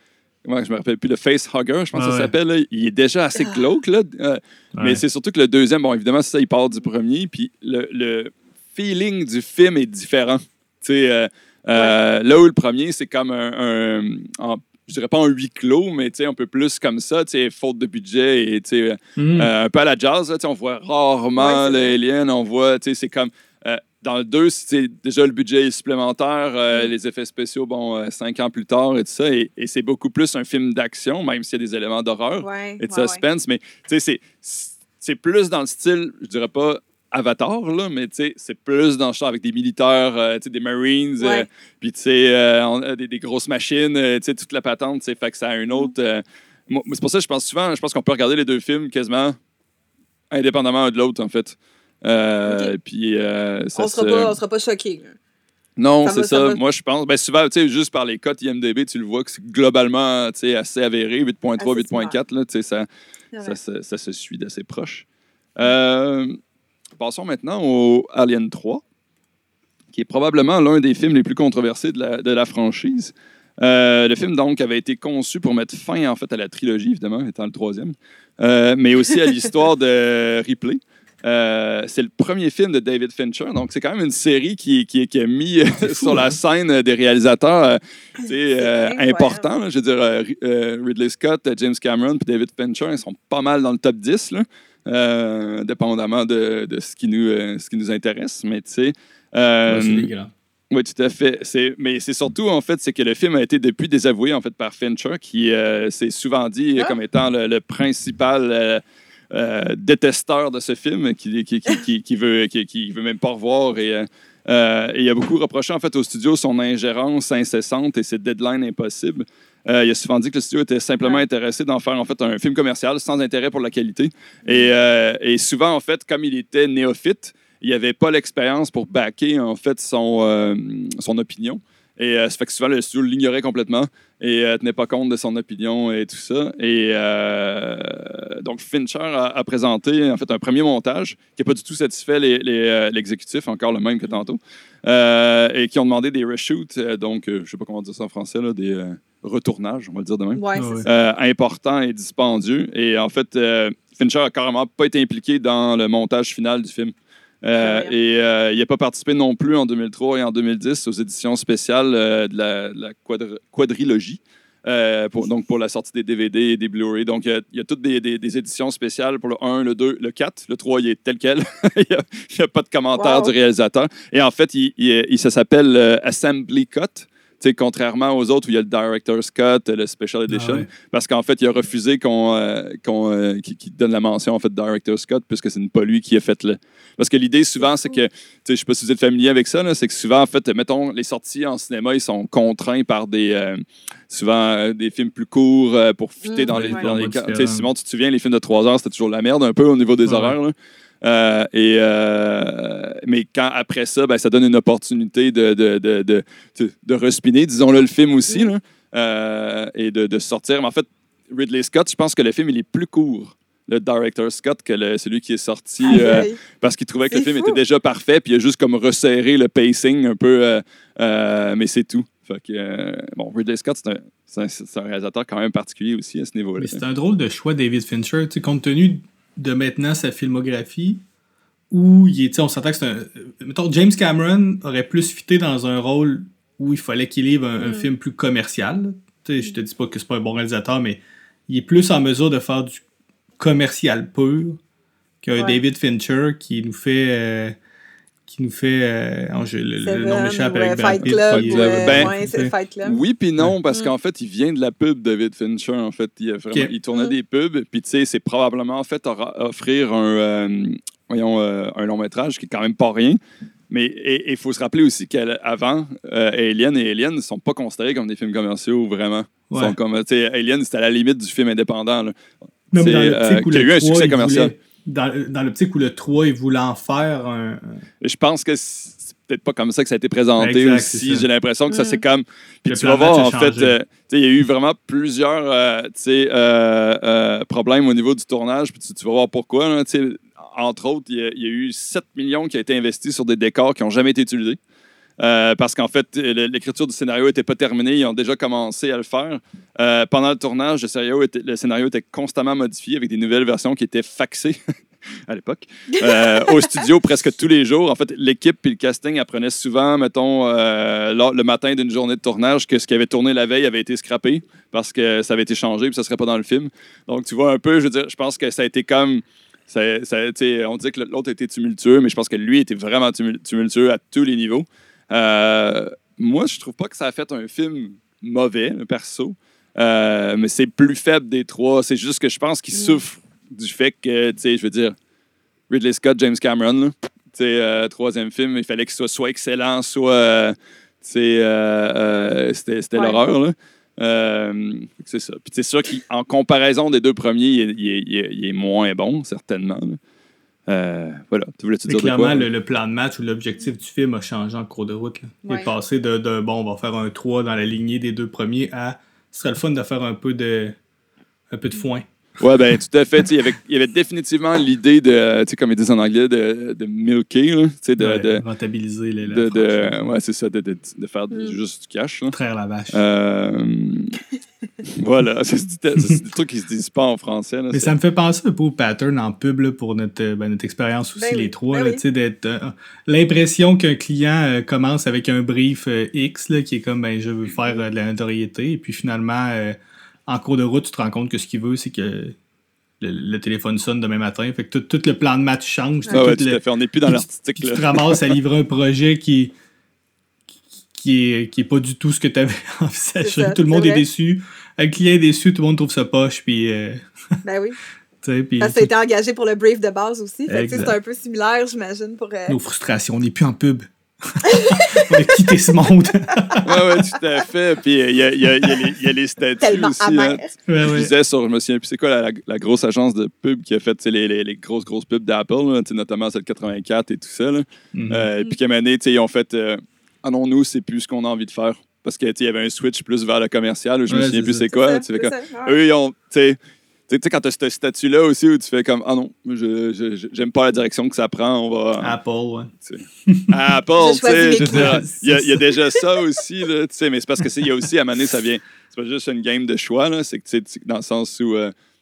comment je me rappelle plus, le face hugger, je pense Ah que ça ouais. s'appelle. Il est déjà assez Ah. glauque, là. Euh, Mais Ouais. c'est surtout que le deuxième, bon, évidemment, c'est ça, il part du premier. Puis, le, le feeling du film est différent. Tu sais, euh, euh, là où le premier, c'est comme un. Je dirais pas un huis clos, mais tu sais, un peu plus comme ça, tu sais, faute de budget et tu sais, Mhm. euh, un peu à la jazz, là, tu sais, on voit rarement Ouais, c'est les aliens, on voit, tu sais, c'est comme... euh, dans le 2, c'est déjà le budget est supplémentaire, euh, Mm. les effets spéciaux, bon, euh, cinq ans plus tard et tout ça, et, et c'est beaucoup plus un film d'action, même s'il y a des éléments d'horreur Ouais, et de ouais, ouais. suspense, mais tu sais, c'est- c'est plus dans le style, je dirais pas Avatar, là, mais c'est plus dans le champ avec des militaires, euh, des Marines, euh, puis euh, a des, des grosses machines, euh, toute la patente, fait que ça a un autre... euh, c'est pour ça que je pense souvent, je pense qu'on peut regarder les deux films quasiment indépendamment un de l'autre, en fait. Euh, Puis euh, ça On se- sera, pas, on sera pas choqués. là. Non, c'est ça. Moi, je pense. Ben, souvent, tu sais, juste par les cotes IMDB, tu le vois que c'est globalement assez avéré, 8.3, Assez 8.4. là, Ça, ça, se- ça se suit d'assez proche. Euh, passons maintenant au Alien 3, qui est probablement l'un des films les plus controversés de la, de la franchise. Euh, le film, donc, avait été conçu pour mettre fin, en fait, à la trilogie, évidemment, étant le troisième, euh, mais aussi à l'histoire de (laughs) Ripley. Euh, c'est le premier film de David Fincher, donc c'est quand même une série qui, qui, qui a mis sur la hein? scène des réalisateurs importants. là. Je veux dire, Ri- Ridley Scott, James Cameron puis David Fincher, ils sont pas mal dans le top 10, là, euh, dépendamment de, de ce, qui nous, euh, ce qui nous intéresse. Mais tu sais, euh, Ouais, oui, tout à fait. Mais c'est surtout, en fait, c'est que le film a été depuis désavoué, en fait, par Fincher, qui euh, s'est souvent dit Ah. comme étant le, le principal euh, euh, détesteur de ce film, qui, qui, qui, qui, qui veut, qui, qui veut même pas revoir. Et, euh, et il a beaucoup reproché, en fait, au studio son ingérence incessante et ses deadlines impossibles. Euh, il a souvent dit que le studio était simplement Ouais. intéressé d'en faire en fait un film commercial sans intérêt pour la qualité. Et, euh, et souvent, en fait, comme il était néophyte, il n'avait pas l'expérience pour backer en fait son, euh, son opinion. Et euh, ça fait que souvent, le studio l'ignorait complètement et ne tenait pas compte de son opinion et tout ça. Et euh, donc, Fincher a, a présenté en fait un premier montage qui n'a pas du tout satisfait les- les, euh, l'exécutif, encore le même que tantôt, euh, et qui ont demandé des reshoots, euh, donc euh, je ne sais pas comment dire ça en français, là, des euh, retournages, on va le dire de même Ouais, Ah c'est ouais. ça. euh, important et dispendieux. Et en fait, euh, Fincher a carrément pas été impliqué dans le montage final du film. Euh, et euh, il n'a pas participé non plus en 2003 et en 2010 aux éditions spéciales euh, de la, de la quadri- quadrilogie. pour, donc pour la sortie des DVD et des Blu-ray. Donc, il y a- toutes des, des- des éditions spéciales pour le 1, le 2, le 4. Le 3, il est tel quel. (laughs) il n'y a, pas de commentaire Wow. du réalisateur. Et en fait, il, il- il- ça s'appelle Assembly Cut. Sais, contrairement aux autres où il y a le Director's Cut, le Special Edition, Ah ouais. parce qu'en fait, il a refusé qu'on euh, qu'on, euh, donne la mention en fait Director's Cut, puisque ce n'est pas lui qui a fait le. Parce que l'idée souvent, c'est que, tu sais, je sais pas si vous êtes familier avec ça, c'est que souvent, en fait, mettons, les sorties en cinéma, ils sont contraints par des, euh, souvent euh, des films plus courts euh, pour fitter Mm, dans les, ouais. dans Ouais. Simon, tu te souviens, les films de 3 heures, c'était toujours la merde un peu au niveau des Ouais, horaires. là. Euh, et, euh, mais quand après ça, ben, ça donne une opportunité de, de, de, de, de, de respiner, disons-le, le film aussi, là, euh, et de, de sortir. Mais en fait, Ridley Scott, je pense que le film, il est plus court, le director Scott, que le- celui qui est sorti, euh, Aïe. parce qu'il trouvait que le film fou. était déjà parfait, puis il a juste comme resserré le pacing un peu, euh, euh, mais c'est tout. Fait que, euh, bon, Ridley Scott, c'est un, c'est un- c'est un réalisateur quand même particulier aussi à ce niveau-là. Mais c'est un drôle de choix, David Fincher, compte tenu de maintenant sa filmographie, où il est, tu sais, on s'entend que c'est un. Mettons, James Cameron aurait plus fité dans un rôle où il fallait qu'il livre un, un Mm. film plus commercial. là. Tu sais, je te dis pas que c'est pas un bon réalisateur, mais il est plus en mesure de faire du commercial pur qu'un Ouais. David Fincher qui nous fait. euh, qui nous fait. euh, oh, j'ai- le, nom m'échappe avec Brad Fight Pitt, Club. puis- ou, Club. euh, Ben, ouais, Fight Club. Oui puis non, parce Mm. qu'en fait, il vient de la pub David Fincher. En fait, il, a vraiment- Ok. il tournait Mm. des pubs, puis tu sais, c'est probablement en fait offrir un, euh, voyons, euh, un long métrage qui est quand même pas rien. Mais il faut se rappeler aussi qu'avant, euh, Alien et Alien ne sont pas considérés comme des films commerciaux vraiment. Ouais. sont comme, Alien, c'était à la limite du film indépendant. là. Non, mais dans C'est, l'optique euh, où qui a eu un 3, succès commercial. voulait- Dans, dans l'optique où le 3, il voulait en faire un. Je pense que c'est peut-être pas comme ça que ça a été présenté Exact, aussi. J'ai l'impression que ça Mm. c'est comme. Puis Le tu vas voir, en a fait, euh, il y a eu vraiment plusieurs euh, euh, euh, problèmes au niveau du tournage. Puis tu, tu vas voir pourquoi. là, entre autres, il y, a, il y a eu 7 millions qui ont été investis sur des décors qui n'ont jamais été utilisés. Euh, parce qu'en fait, le- l'écriture du scénario n'était pas terminée. Ils ont déjà commencé à le faire. Euh, pendant le tournage, le scénario, était, constamment modifié avec des nouvelles versions qui étaient faxées (laughs) à l'époque. Euh, au studio presque tous les jours. En fait, l'équipe puis le casting apprenait souvent, mettons, euh, le matin d'une journée de tournage, que ce qui avait tourné la veille avait été scrappé parce que ça avait été changé puis ça serait pas dans le film. Donc, tu vois un peu, je veux dire, je pense que ça a été comme. On dit que l'autre était tumultueux, mais je pense que lui était vraiment tumul- tumultueux à tous les niveaux. Euh, moi, je trouve pas que ça a fait un film mauvais, perso. Euh, mais c'est plus faible des trois. C'est juste que je pense qu'il Mm. souffre du fait que, tu sais, je veux dire, Ridley Scott, James Cameron, là, tu sais, euh, troisième film, il fallait qu'il soit soit excellent, soit, euh, tu sais, euh, c'était Ouais. l'horreur, c'est ça. Puis c'est sûr qu'en comparaison des deux premiers, il est, il est- il est- il est moins bon, certainement. là. Euh, voilà. Tu voulais-tu de clairement, quoi? le, le plan de match ou l'objectif du film a changé en cours de route. là. Il est passé de, de, bon, on va faire un 3 dans la lignée des deux premiers à ce serait le fun de faire un peu de un peu de foin. (laughs) Ouais, ben tout à fait. Il y avait, il y avait définitivement l'idée de, tu sais, comme ils disent en anglais, de, de milker, là, tu sais, de, Ouais, de, rentabiliser les, de, de- franchise. ouais, c'est ça, de, de- de faire du- Mm. juste du cash. là. Traire la vache. Euh, voilà, (laughs) c'est des- trucs qui se disent pas en français. là. Mais ça me fait penser un peu au pattern en pub là, pour notre, euh, ben, notre expérience aussi, Ben oui, les trois. ben oui. tu sais, d'être, euh, L'impression qu'un client euh, commence avec un brief euh, X là, qui est comme ben, je veux faire euh, de la notoriété, et puis finalement, euh, en cours de route, tu te rends compte que ce qu'il veut, c'est que le, le téléphone sonne demain matin. Fait que tout, tout le plan de match change. tu Ah ouais, tout tout le- à fait. On n'est plus dans (laughs) l'artistique. là. tu te ramasses à livrer un projet qui qui est, qui est pas du tout ce que tu avais (laughs) envisagé. Tout le monde est déçu. Le client est déçu, tout le monde trouve ça poche. Puis, euh, (laughs) Ben oui. tu puis Parce que ça a été engagé pour le brief de base aussi. Tu c'est un peu similaire, j'imagine, pour. euh, nos frustrations, on n'est plus en pub. On a quitté ce monde. Ouais, ouais, tout à fait. Puis euh, il y a, il y a- il y a les- il y a les statuts Tellement aussi. hein. Ouais, Je ouais. disais sur, je me souviens plus, c'est quoi la, la- la grosse agence de pub qui a fait les, les, les grosses, grosses pubs d'Apple, notamment celle 84 et tout ça. Là. Euh, Puis qu'à un moment donné, tu sais, ils ont fait euh, Ah non, nous, c'est plus ce qu'on a envie de faire? Parce qu'il y avait un switch plus vers le commercial, je me souviens plus c'est quoi. ça, tu fais ouais. Eux, ils ont. Tu sais, tu sais, quand tu as ce statut-là aussi où tu fais comme Ah non, je, je- je- j'aime pas la direction que ça prend, on va. Apple, ouais. À Apple, tu sais. (laughs) Il y, a- il y a déjà ça aussi, là, tu sais, mais c'est parce que c'est- il y a aussi, à un moment donné, ça vient. C'est pas juste une game de choix, là, c'est que, tu sais, dans le sens où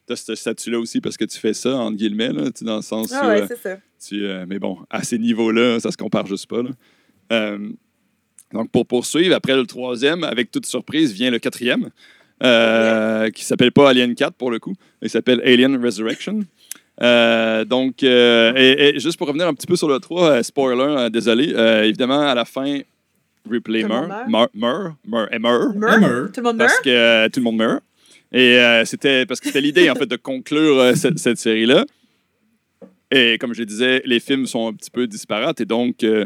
tu as ce statut-là aussi parce que tu fais ça, entre guillemets, là, tu sais, dans le sens Ah où. ouais, euh, c'est ça. tu, euh, mais bon, à ces niveaux-là, ça se compare juste pas. là. Euh, donc, pour poursuivre, après le troisième, avec toute surprise, vient le quatrième, euh, qui s'appelle pas Alien 4 pour le coup, il s'appelle Alien Resurrection. Euh, donc, euh, et, et juste pour revenir un petit peu sur le 3, euh, spoiler, euh, désolé, euh, évidemment, à la fin, Ripley meurt. Meurt, meurt, meurt, meurt. Tout le monde parce meurt? que euh, tout le monde meurt. Et euh, c'était parce que c'était l'idée en fait de conclure euh, cette, cette série-là. Et comme je le disais, les films sont un petit peu disparates et donc euh,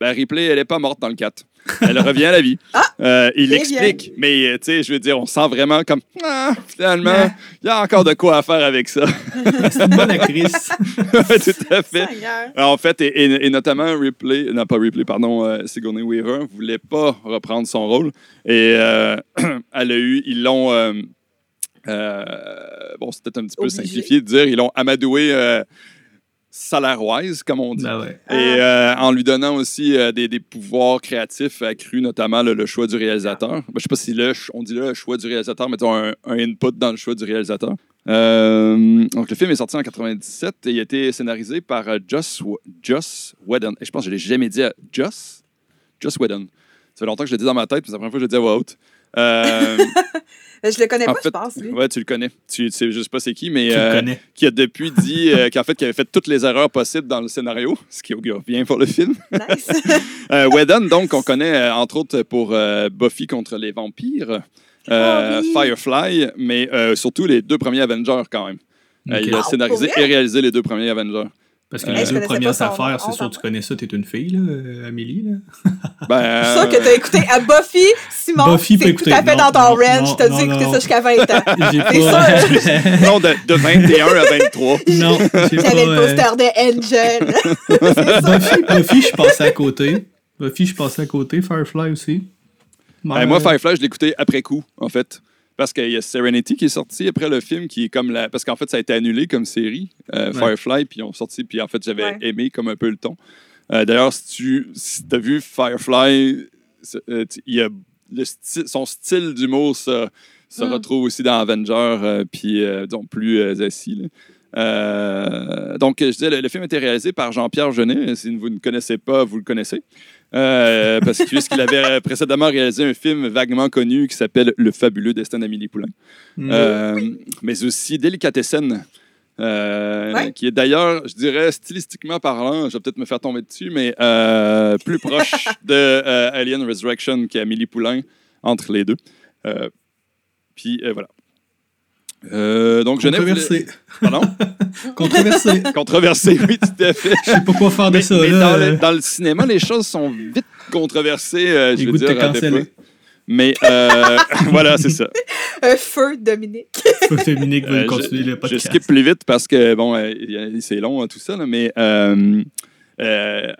ben, Ripley, elle est pas morte dans le 4. (laughs) Elle revient à la vie. Ah! Euh, il Très l'explique, mais euh, tu sais, je veux dire, on sent vraiment comme ah, finalement, Ouais. il y a encore de quoi à faire avec ça. (laughs) C'est une bonne actrice. (laughs) Tout à fait. Alors, en fait, et, et- et notamment Ripley, non pas Ripley, pardon, euh, Sigourney Weaver voulait pas reprendre son rôle. Et euh, (clears throat) elle a eu, ils l'ont, euh, euh, bon, c'est peut-être un petit peu Obligé. simplifié de dire, ils l'ont amadoué euh, salaire-wise, comme on dit. Ben ouais. Ah. Et euh, en lui donnant aussi euh, des, des pouvoirs créatifs accrus, notamment le, le choix du réalisateur. Ben, je sais pas si le, on dit là, le choix du réalisateur, mettons un, un input dans le choix du réalisateur. Euh, donc le film est sorti en 97 et il a été scénarisé par Joss, Joss Whedon. Et je pense que je l'ai jamais dit à Joss? Joss Whedon. Ça fait longtemps que je l'ai dit dans ma tête, mais c'est la première fois que je l'ai dit à voix haute. Euh, (laughs) Je le connais pas, fait, je pense, lui. ouais, tu le connais. Tu, tu sais juste pas c'est qui, mais Tu euh, le connais. qui a depuis dit euh, (laughs) qu'en fait, qu'il avait fait toutes les erreurs possibles dans le scénario, ce qui augure bien pour le film. Nice. (laughs) Euh, Whedon, donc, on connaît entre autres pour euh, Buffy contre les vampires, oui. Firefly, mais euh, surtout les deux premiers Avengers quand même. Euh, il a Ah, scénarisé et réalisé les deux premiers Avengers. Parce que Euh, les deux premières affaires, c'est sûr que tu connais ça. T'es une fille, là, euh, Amélie. Là. (laughs) Ben, Je suis sûre que t'as écouté à Buffy, Simon. Buffy peut écouter. tout à fait dans ton non, range. T'as dit écouter ça jusqu'à 20 ans. (laughs) J'ai pas. (laughs) non, de, de 21 à 23. non, j'ai pas. J'avais le euh, poster de Angel. Buffy, Buffy, je passais à côté. Buffy, je passais à côté. Firefly aussi. Euh, moi, Firefly, je l'ai écouté après coup, en fait. Parce qu'il y a Serenity qui est sorti après le film, qui est comme la. Parce qu'en fait, ça a été annulé comme série, euh, Ouais. Firefly, puis ils ont sorti, puis en fait, j'avais Ouais. aimé comme un peu le ton. Euh, D'ailleurs, si tu si as vu Firefly, euh, tu- il y a le sti- son style d'humour se, se Mm. retrouve aussi dans Avenger, euh, puis euh, disons plus euh, assis. là. Euh, donc, je disais, le, le film a été réalisé par Jean-Pierre Jeunet. Si vous ne connaissez pas, vous le connaissez. Euh, parce que puisqu'il avait précédemment réalisé un film vaguement connu qui s'appelle Le fabuleux destin d'Amélie Poulain. Mm. Euh, Mais aussi Délicatessen, euh, Ouais. qui est d'ailleurs, je dirais, stylistiquement parlant, je vais peut-être me faire tomber dessus, mais euh, plus proche de euh, Alien Resurrection qu'Amélie Poulain entre les deux. Euh, puis euh, voilà. Euh, donc, Genève. Controversé. Pardon? (laughs) Controversé. Controversé, oui, tout à fait. Je sais pas quoi faire de Mais, ça. mais là. dans, le, dans le cinéma, les choses sont vite controversées, euh, je veux de dire. fois. Mais euh, (laughs) voilà, c'est ça. (laughs) Un feu, Dominique. Que Dominique veut Euh, continuer je, le je skip plus vite parce que, bon, euh, c'est long, hein, tout ça, là, mais euh, euh,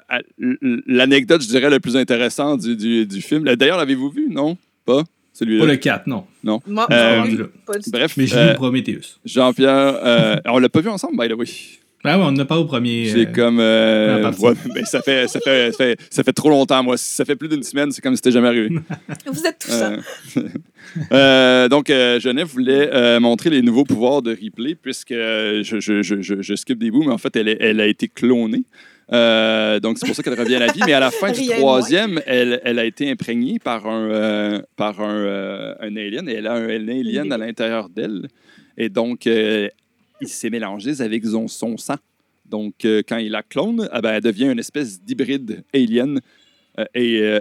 l'anecdote, je dirais, le plus intéressant du, du, du film. D'ailleurs, l'avez-vous vu? Non? Pas? Pas Celui-là. le 4, non. Moi, Euh, non là. Pas du. Bref, Mais j'ai euh, vu Prometheus. Jean-Pierre, euh, on l'a pas vu ensemble, by the way. Ah ouais, on n'a pas au premier. C'est euh, comme. euh, ouais, mais ça fait, ça, fait, ça, fait, ça fait trop longtemps, moi. Ça fait plus d'une semaine, c'est comme si c'était jamais arrivé. (laughs) Vous êtes tout ça. Euh, (laughs) euh, donc, euh, Genève voulait euh, montrer les nouveaux pouvoirs de Ripley, puisque euh, je, je, je, je, skip des bouts, mais en fait, elle, elle a été clonée. Euh, donc, c'est pour ça qu'elle revient à la vie. Mais à la fin du troisième, elle, elle a été imprégnée par un, euh, par un, euh, un alien, et elle a un, un alien à l'intérieur d'elle. Et donc, il s'est mélangé avec son, son sang. Donc, quand il la clone, ben, elle devient une espèce d'hybride alien et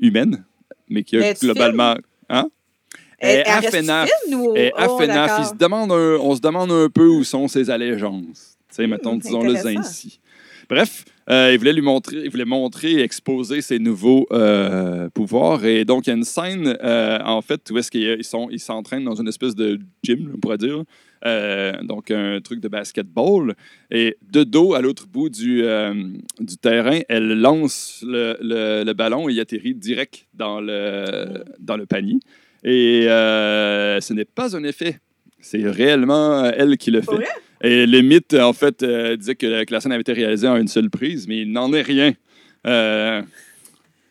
humaine, mais qui a globalement. Hein? Et Afenaf. ou... Oh, il se demande un- on se demande un peu où sont ses allégeances. Tu sais, mettons, Hmm, disons-le ainsi. Bref, euh, il voulait lui montrer, il voulait montrer et exposer ses nouveaux euh, pouvoirs. Et donc, il y a une scène, euh, en fait, où est-ce qu'ils sont, ils s'entraînent dans une espèce de gym, on pourrait dire. Donc, un truc de basketball. Et de dos, à l'autre bout du, du terrain, elle lance le, le- le ballon et il atterrit direct dans le, dans le panier. Et ce n'est pas un effet. C'est réellement elle qui le fait. Et le mythe, en fait, euh, disait que la, que la scène avait été réalisée en une seule prise, mais il n'en est rien. Euh,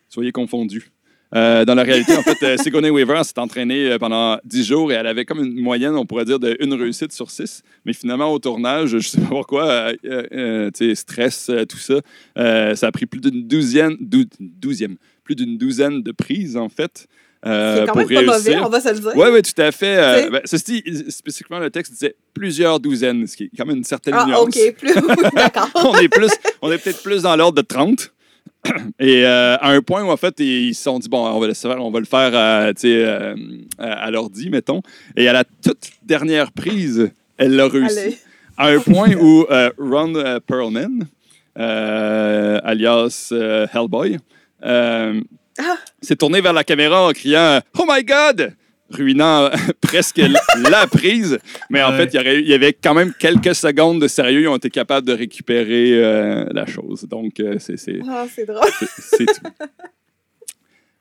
soyez confondus. Euh, dans la réalité, en fait, euh, (laughs) Sigourney Weaver s'est entraînée pendant 10 jours et elle avait comme une moyenne, on pourrait dire, de une réussite sur six. Mais finalement, au tournage, je ne sais pas pourquoi, stress, tout ça, ça a pris plus d'une dou- douzième, plus d'une douzaine de prises, en fait, euh, C'est quand pour même pas mauvais, on va se le dire. Oui, oui, tout à fait. Euh, ben, ceci, spécifiquement, le texte disait plusieurs douzaines, ce qui est quand même une certaine Ah, nuance. OK, plus. (laughs) D'accord. (laughs) on est, plus, on est peut-être plus dans l'ordre de 30. (clears throat) Et euh, à un point où, en fait, ils se sont dit, bon, on va le faire, on va le faire à, euh, à, à l'ordi, mettons. Et à la toute dernière prise, elle l'a réussi. Allez. À un point où Ron Perlman, alias Hellboy, Ah. s'est tourné vers la caméra en criant Oh my God! ruinant euh, (laughs) presque la prise. Mais en Ouais. fait, il y, avait quand même quelques secondes de sérieux. Ils ont été capables de récupérer euh, la chose. Donc, euh, c'est c'est- Ah, c'est drôle. c'est tout. (laughs)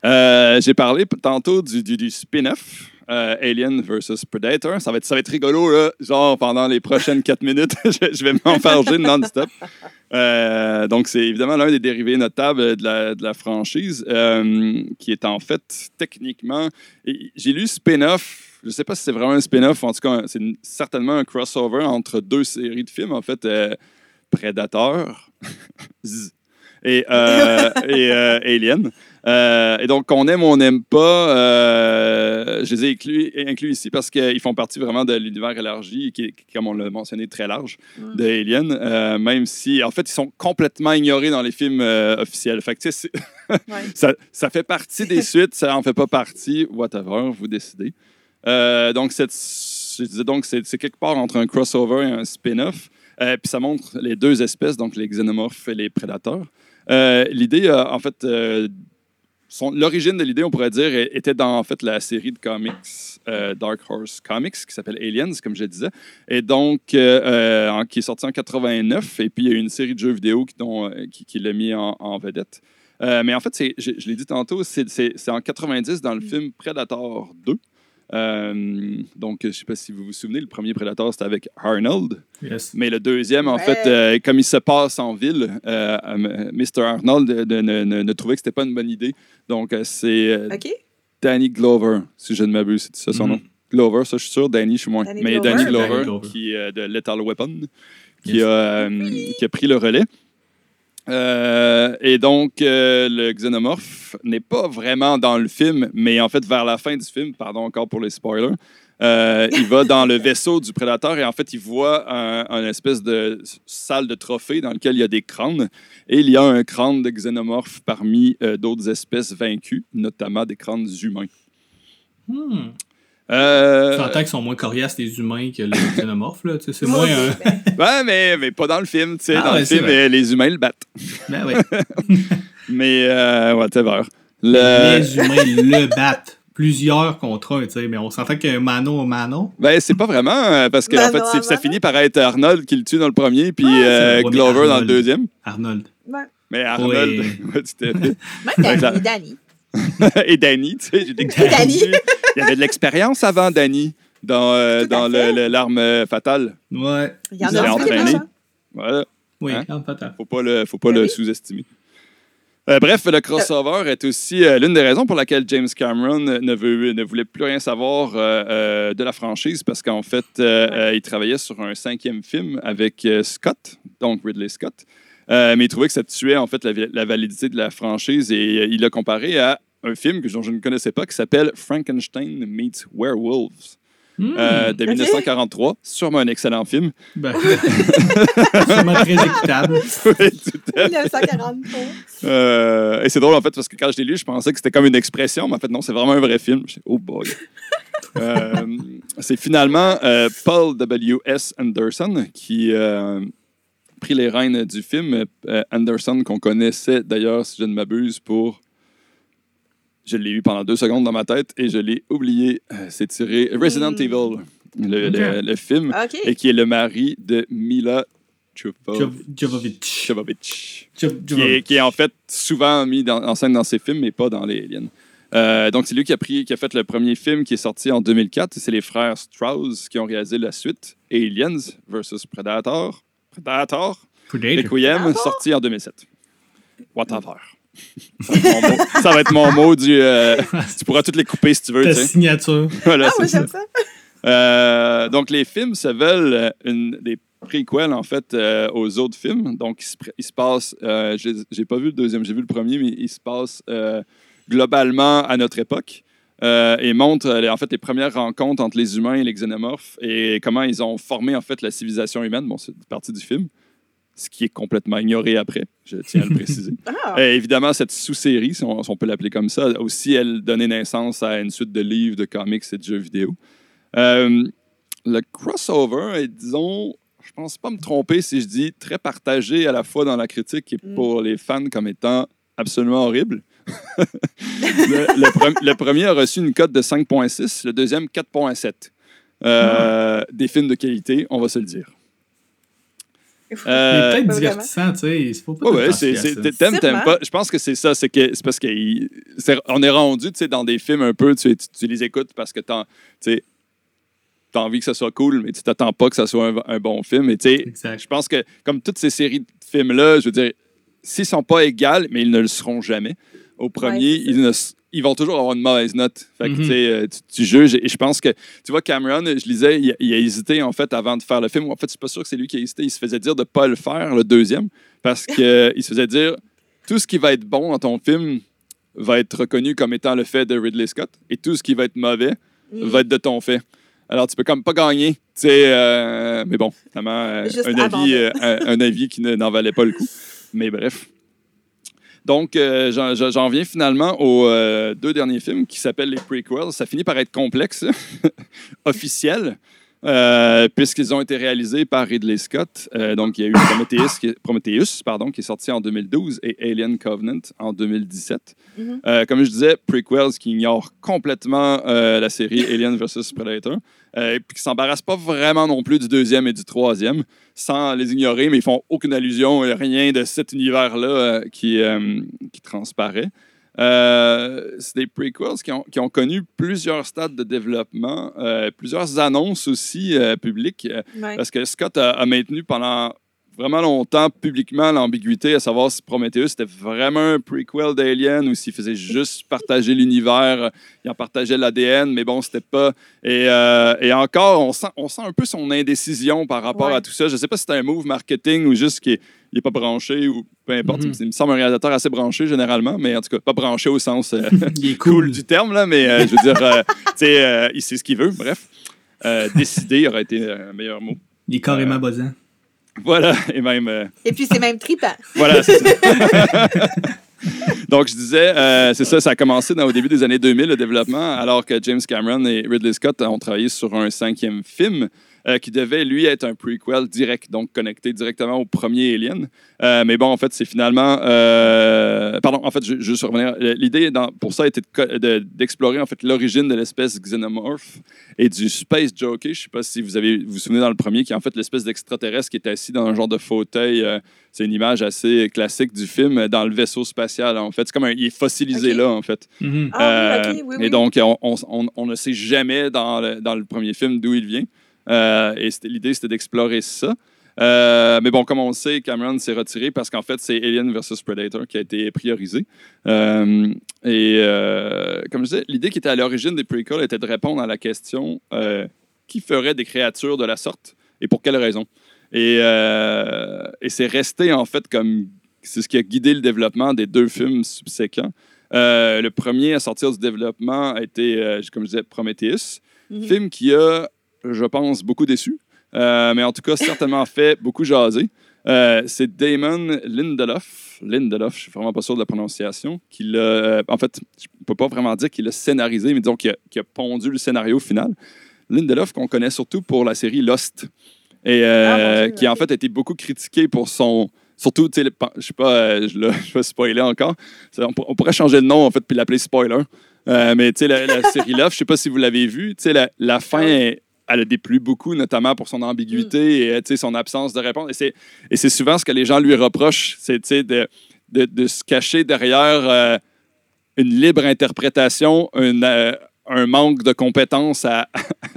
Euh, J'ai parlé tantôt du, du, du spin-off. euh, Alien versus Predator. Ça va, être, ça va être rigolo, là. Genre, pendant les prochaines quatre minutes, (laughs) je, je vais m'enfarger (laughs) non-stop. Euh, donc, c'est évidemment l'un des dérivés notables de la, de la franchise, euh, qui est en fait techniquement. J'ai lu spin-off. Je ne sais pas si c'est vraiment un spin-off. En tout cas, c'est certainement un crossover entre deux séries de films. En fait, Predator (laughs) et, et Alien. Euh, et donc, qu'on aime ou on n'aime pas, euh, je les ai inclus, inclus ici parce qu'ils font partie vraiment de l'univers élargi, qui est, comme on l'a mentionné, très large de Alien, euh, même si, en fait, ils sont complètement ignorés dans les films officiels. Fait que, Ouais. (laughs) ça, ça fait partie des (laughs) suites, ça en fait pas partie, whatever, vous décidez. Donc, cette, je disais donc, c'est quelque part entre un crossover et un spin-off. Puis ça montre les deux espèces, donc les xénomorphes et les prédateurs. L'idée, en fait, l'origine de l'idée, on pourrait dire, était dans en fait la série de comics euh, Dark Horse Comics qui s'appelle Aliens, comme je disais, et donc euh, euh, en- qui est sorti en 89. Et puis il y a eu une série de jeux vidéo qui, dont, qui, qui l'a mis en, en vedette. Euh, mais en fait, je, je l'ai dit tantôt, c'est en 90 dans le film Predator 2. Euh, donc, je ne sais pas si vous vous souvenez, le premier Predator, c'était avec Arnold. Yes. Mais le deuxième, en Ouais. fait, euh, comme il se passe en ville, euh, euh, Mr. Arnold ne, ne- ne- ne trouvait que c'était pas une bonne idée. Donc, euh, c'est euh? Danny Glover, si je ne m'abuse, c'est ça son Mhm. nom. Glover, ça, je suis sûr. Danny, je suis moins. Danny Mais Glover. Danny Glover, Danny Glover. qui est euh, de Lethal Weapon, qui, Yes. a, euh, qui a pris le relais. Euh, et donc, euh, le xénomorphe n'est pas vraiment dans le film, mais en fait, vers la fin du film, pardon encore pour les spoilers, euh, il va dans le vaisseau du prédateur et en fait, il voit un, un espèce de salle de trophée dans lequel il y a des crânes. Et il y a un crâne de xénomorphe parmi d'autres espèces vaincues, notamment des crânes humains. Hmm. Euh, J'entends qu'ils sont moins coriaces les humains que les xénomorphes, là. tu C'est Moi moins ben, (laughs) ouais, mais, mais pas dans le film. tu sais. Ah dans ouais, le film, vrai. les humains le battent. Ben ouais. (laughs) Mais, euh, whatever. Le... Les humains le battent. Plusieurs contre un, tu sais. Mais on s'entend qu'un mano au mano. Ben, c'est pas vraiment, euh, parce que en fait, ça finit par être Arnold qui le tue dans le premier, puis Ouais, euh, Glover dans le deuxième. Arnold. ouais. Mais Arnold, Oui. ouais, (laughs) à fait. Même Danny. Et Danny, tu sais, j'ai dit Et Danny. Il y avait de l'expérience avant Danny dans, euh, dans l'arme fatale. Ouais. Il y en a entraîné. méchants. Voilà, Oui, Hein? en fatal. faut pas le, faut pas Ben le sous-estimer. Euh, bref, le crossover est aussi euh, l'une des raisons pour laquelle James Cameron ne, veut, ne voulait plus rien savoir euh, euh, de la franchise parce qu'en fait, euh, euh, il travaillait sur un cinquième film avec euh, Scott, donc Ridley Scott. Euh, mais il trouvait que ça tuait en fait la, la validité de la franchise et euh, il l'a comparé à un film que dont je ne connaissais pas qui s'appelle Frankenstein meets Werewolves Hmm. euh, de Ok. 1943. Sûrement un excellent film. Ben, (laughs) sûrement très écoutable. Oui, tout à 1943. Euh, et c'est drôle en fait parce que quand je l'ai lu, je pensais que c'était comme une expression, mais en fait non, c'est vraiment un vrai film. Dit, oh boy. (laughs) Euh, c'est finalement euh, Paul W.S. Anderson qui euh, pris les rênes du film. Euh, Anderson qu'on connaissait d'ailleurs, si je ne m'abuse, pour... Je l'ai eu pendant deux secondes dans ma tête et je l'ai oublié. Euh, c'est tiré Resident Mm. Evil, le, le- Ok. le film, et qui est le mari de Mila Jovovich. Jov- Jovovich. Jovovich Jov- qui est, Jovovich. qui est en fait souvent mis dans- en scène dans ses films, mais pas dans les Aliens. Euh, donc, c'est lui qui a, pris, qui a fait le premier film qui est sorti en 2004. C'est les frères Strauss qui ont réalisé la suite, Aliens versus Predator. Predator, Predator. Requiem, sorti en 2007. Whatever. Ça va être mon mot, ça va être mon mot du... euh, tu pourras toutes les couper si tu veux. Ta tu sais. signature. (laughs) Voilà, Ah, ça. j'aime ça. Euh, donc, les films se veulent euh, une, des préquels, en fait, euh, aux autres films. Donc, il se, pr- il se passe... euh, j'ai pas vu le deuxième, j'ai vu le premier, mais il se passe euh, globalement à notre époque. euh, et montre, euh, les- en fait, les premières rencontres entre les humains et les xénomorphes et comment ils ont formé, en fait, la civilisation humaine. Bon, c'est partie du film. Ce qui est complètement ignoré après, je tiens à le préciser. (laughs) Ah, Euh, évidemment, cette sous-série, si on, si on peut l'appeler comme ça, a aussi, elle, donné naissance à une suite de livres, de comics et de jeux vidéo. Euh, le crossover est, disons, je pense pas me tromper si je dis très partagé à la fois dans la critique et Mm. pour les fans comme étant absolument horrible. (laughs) le, le pre- le premier a reçu une cote de 5.6, le deuxième 4.7. Euh, Des films de qualité, on va se le dire. Il Euh, est peut-être Pas divertissant, tu sais. Il faut pas Ouais, c'est, c'est, t'aimes, t'aimes pas. Je pense que c'est ça, c'est que c'est parce qu'on est rendu, tu sais, dans des films un peu, tu, tu, tu les écoutes parce que t'en, tu t'as envie que ça soit cool, mais tu t'attends pas que ça soit un, un bon film. Et tu sais, Exact. je pense que comme toutes ces séries de films-là, je veux dire, s'ils sont pas égales, mais ils ne le seront jamais. Au premier, ils, ne vont toujours avoir une mauvaise note. Fait que, Mhm. tu sais, euh, tu, tu juges. Et je pense que, tu vois, Cameron, je lisais, il, a- il a hésité, en fait, avant de faire le film. En fait, je suis pas sûr que c'est lui qui a hésité. Il se faisait dire de pas le faire, le deuxième, parce (laughs) qu'il se faisait dire tout ce qui va être bon dans ton film va être reconnu comme étant le fait de Ridley Scott, et tout ce qui va être mauvais Mm. va être de ton fait. Alors, tu peux comme pas gagner, tu sais, euh, mais bon, finalement, euh, Juste un, avis, euh, un, un avis qui ne- n'en valait pas le coup. Mais bref. Donc, euh, j'en- viens finalement aux euh, deux derniers films qui s'appellent les prequels. Ça finit par être complexe, (laughs) officiel, euh, puisqu'ils ont été réalisés par Ridley Scott. Euh, donc, il y a eu Prometheus, qui, Prometheus pardon, qui est sorti en 2012 et Alien Covenant en 2017. Mhm. Euh, comme je disais, prequels qui ignorent complètement la série (laughs) Alien vs Predator, et puis qui s'embarrassent pas vraiment non plus du deuxième et du troisième, sans les ignorer, mais ils font aucune allusion, rien de cet univers-là qui, qui transparaît. Euh, c'est des prequels qui ont, qui ont connu plusieurs stades de développement, euh, plusieurs annonces aussi euh, publiques. Ouais. parce que Scott a, a maintenu pendant vraiment longtemps publiquement l'ambiguïté à savoir si Prometheus était vraiment un prequel d'Alien ou s'il faisait juste partager l'univers, il en partageait l'ADN, mais bon, c'était pas. Et, euh, et encore, on sent, on sent un peu son indécision par rapport Ouais. à tout ça. Je sais pas si c'est un move marketing ou juste qu'il n'est pas branché ou peu importe. Mhm. Il me semble un réalisateur assez branché généralement, mais en tout cas, pas branché au sens euh, (laughs) Il est cool cool. du terme, là, mais euh, je veux dire, euh, tu sais, euh, il sait ce qu'il veut, bref. Décider aurait été un meilleur mot. Il est carrément buzzant. Voilà, et même. euh, Et puis, c'est même trippant. voilà, c'est ça. (laughs) Donc, je disais, euh, c'est ça, ça a commencé dans, au début des années 2000, le développement, alors que James Cameron et Ridley Scott ont travaillé sur un cinquième film euh, qui devait, lui, être un prequel direct, donc connecté directement au premier Alien. Euh, mais bon, en fait, c'est finalement... euh, pardon, en fait, je, juste revenir. L'idée pour ça était de co- de- d'explorer, en fait, l'origine de l'espèce xénomorphe et du space jockey. Je sais pas si vous avez vous, vous souvenez dans le premier, qui est en fait l'espèce d'extraterrestre qui est assis dans un genre de fauteuil. euh, c'est une image assez classique du film dans le vaisseau spatial. En fait, c'est comme un, il est fossilisé là, en fait. Mhm. Ah oui, Euh, ok, oui, Et oui. donc, on, on- on- on ne sait jamais dans le, dans le premier film d'où il vient. Euh, et l'idée, c'était d'explorer ça. Euh, mais bon, comme on le sait, Cameron s'est retiré parce qu'en fait, c'est Alien versus Predator qui a été priorisé. Euh, et euh, comme je disais, l'idée qui était à l'origine des prequels était de répondre à la question qui ferait des créatures de la sorte et pour quelles raisons. Et, et c'est resté en fait comme c'est ce qui a guidé le développement des deux films subséquents. Le premier à sortir du développement a été, comme je disais, Prometheus, Mhm. film qui a, je pense, beaucoup déçu, euh, mais en tout cas certainement (laughs) fait beaucoup jaser. Euh, c'est Damon Lindelof, Lindelof, je suis vraiment pas sûr de la prononciation, qui l'a, euh, en fait, je peux pas vraiment dire qu'il l'a scénarisé, mais disons qu'il a, pondu le scénario final. Lindelof, qu'on connaît surtout pour la série Lost, et Ah, Dieu, qui en fait a été beaucoup critiqué pour son. Surtout, tu sais, le- je sais pas, je, là, (laughs) je vais spoiler encore. On, pour- on pourrait changer le nom, en fait, puis l'appeler spoiler. Euh, mais tu sais, la, la série Love, je sais pas si vous l'avez vu, tu sais, la, la fin, Ah est- elle a déplu beaucoup, notamment pour son ambiguïté et euh, son absence de réponse. Et c'est- souvent ce que les gens lui reprochent, c'est de se cacher derrière euh, une libre interprétation, une, euh, un manque de compétences à,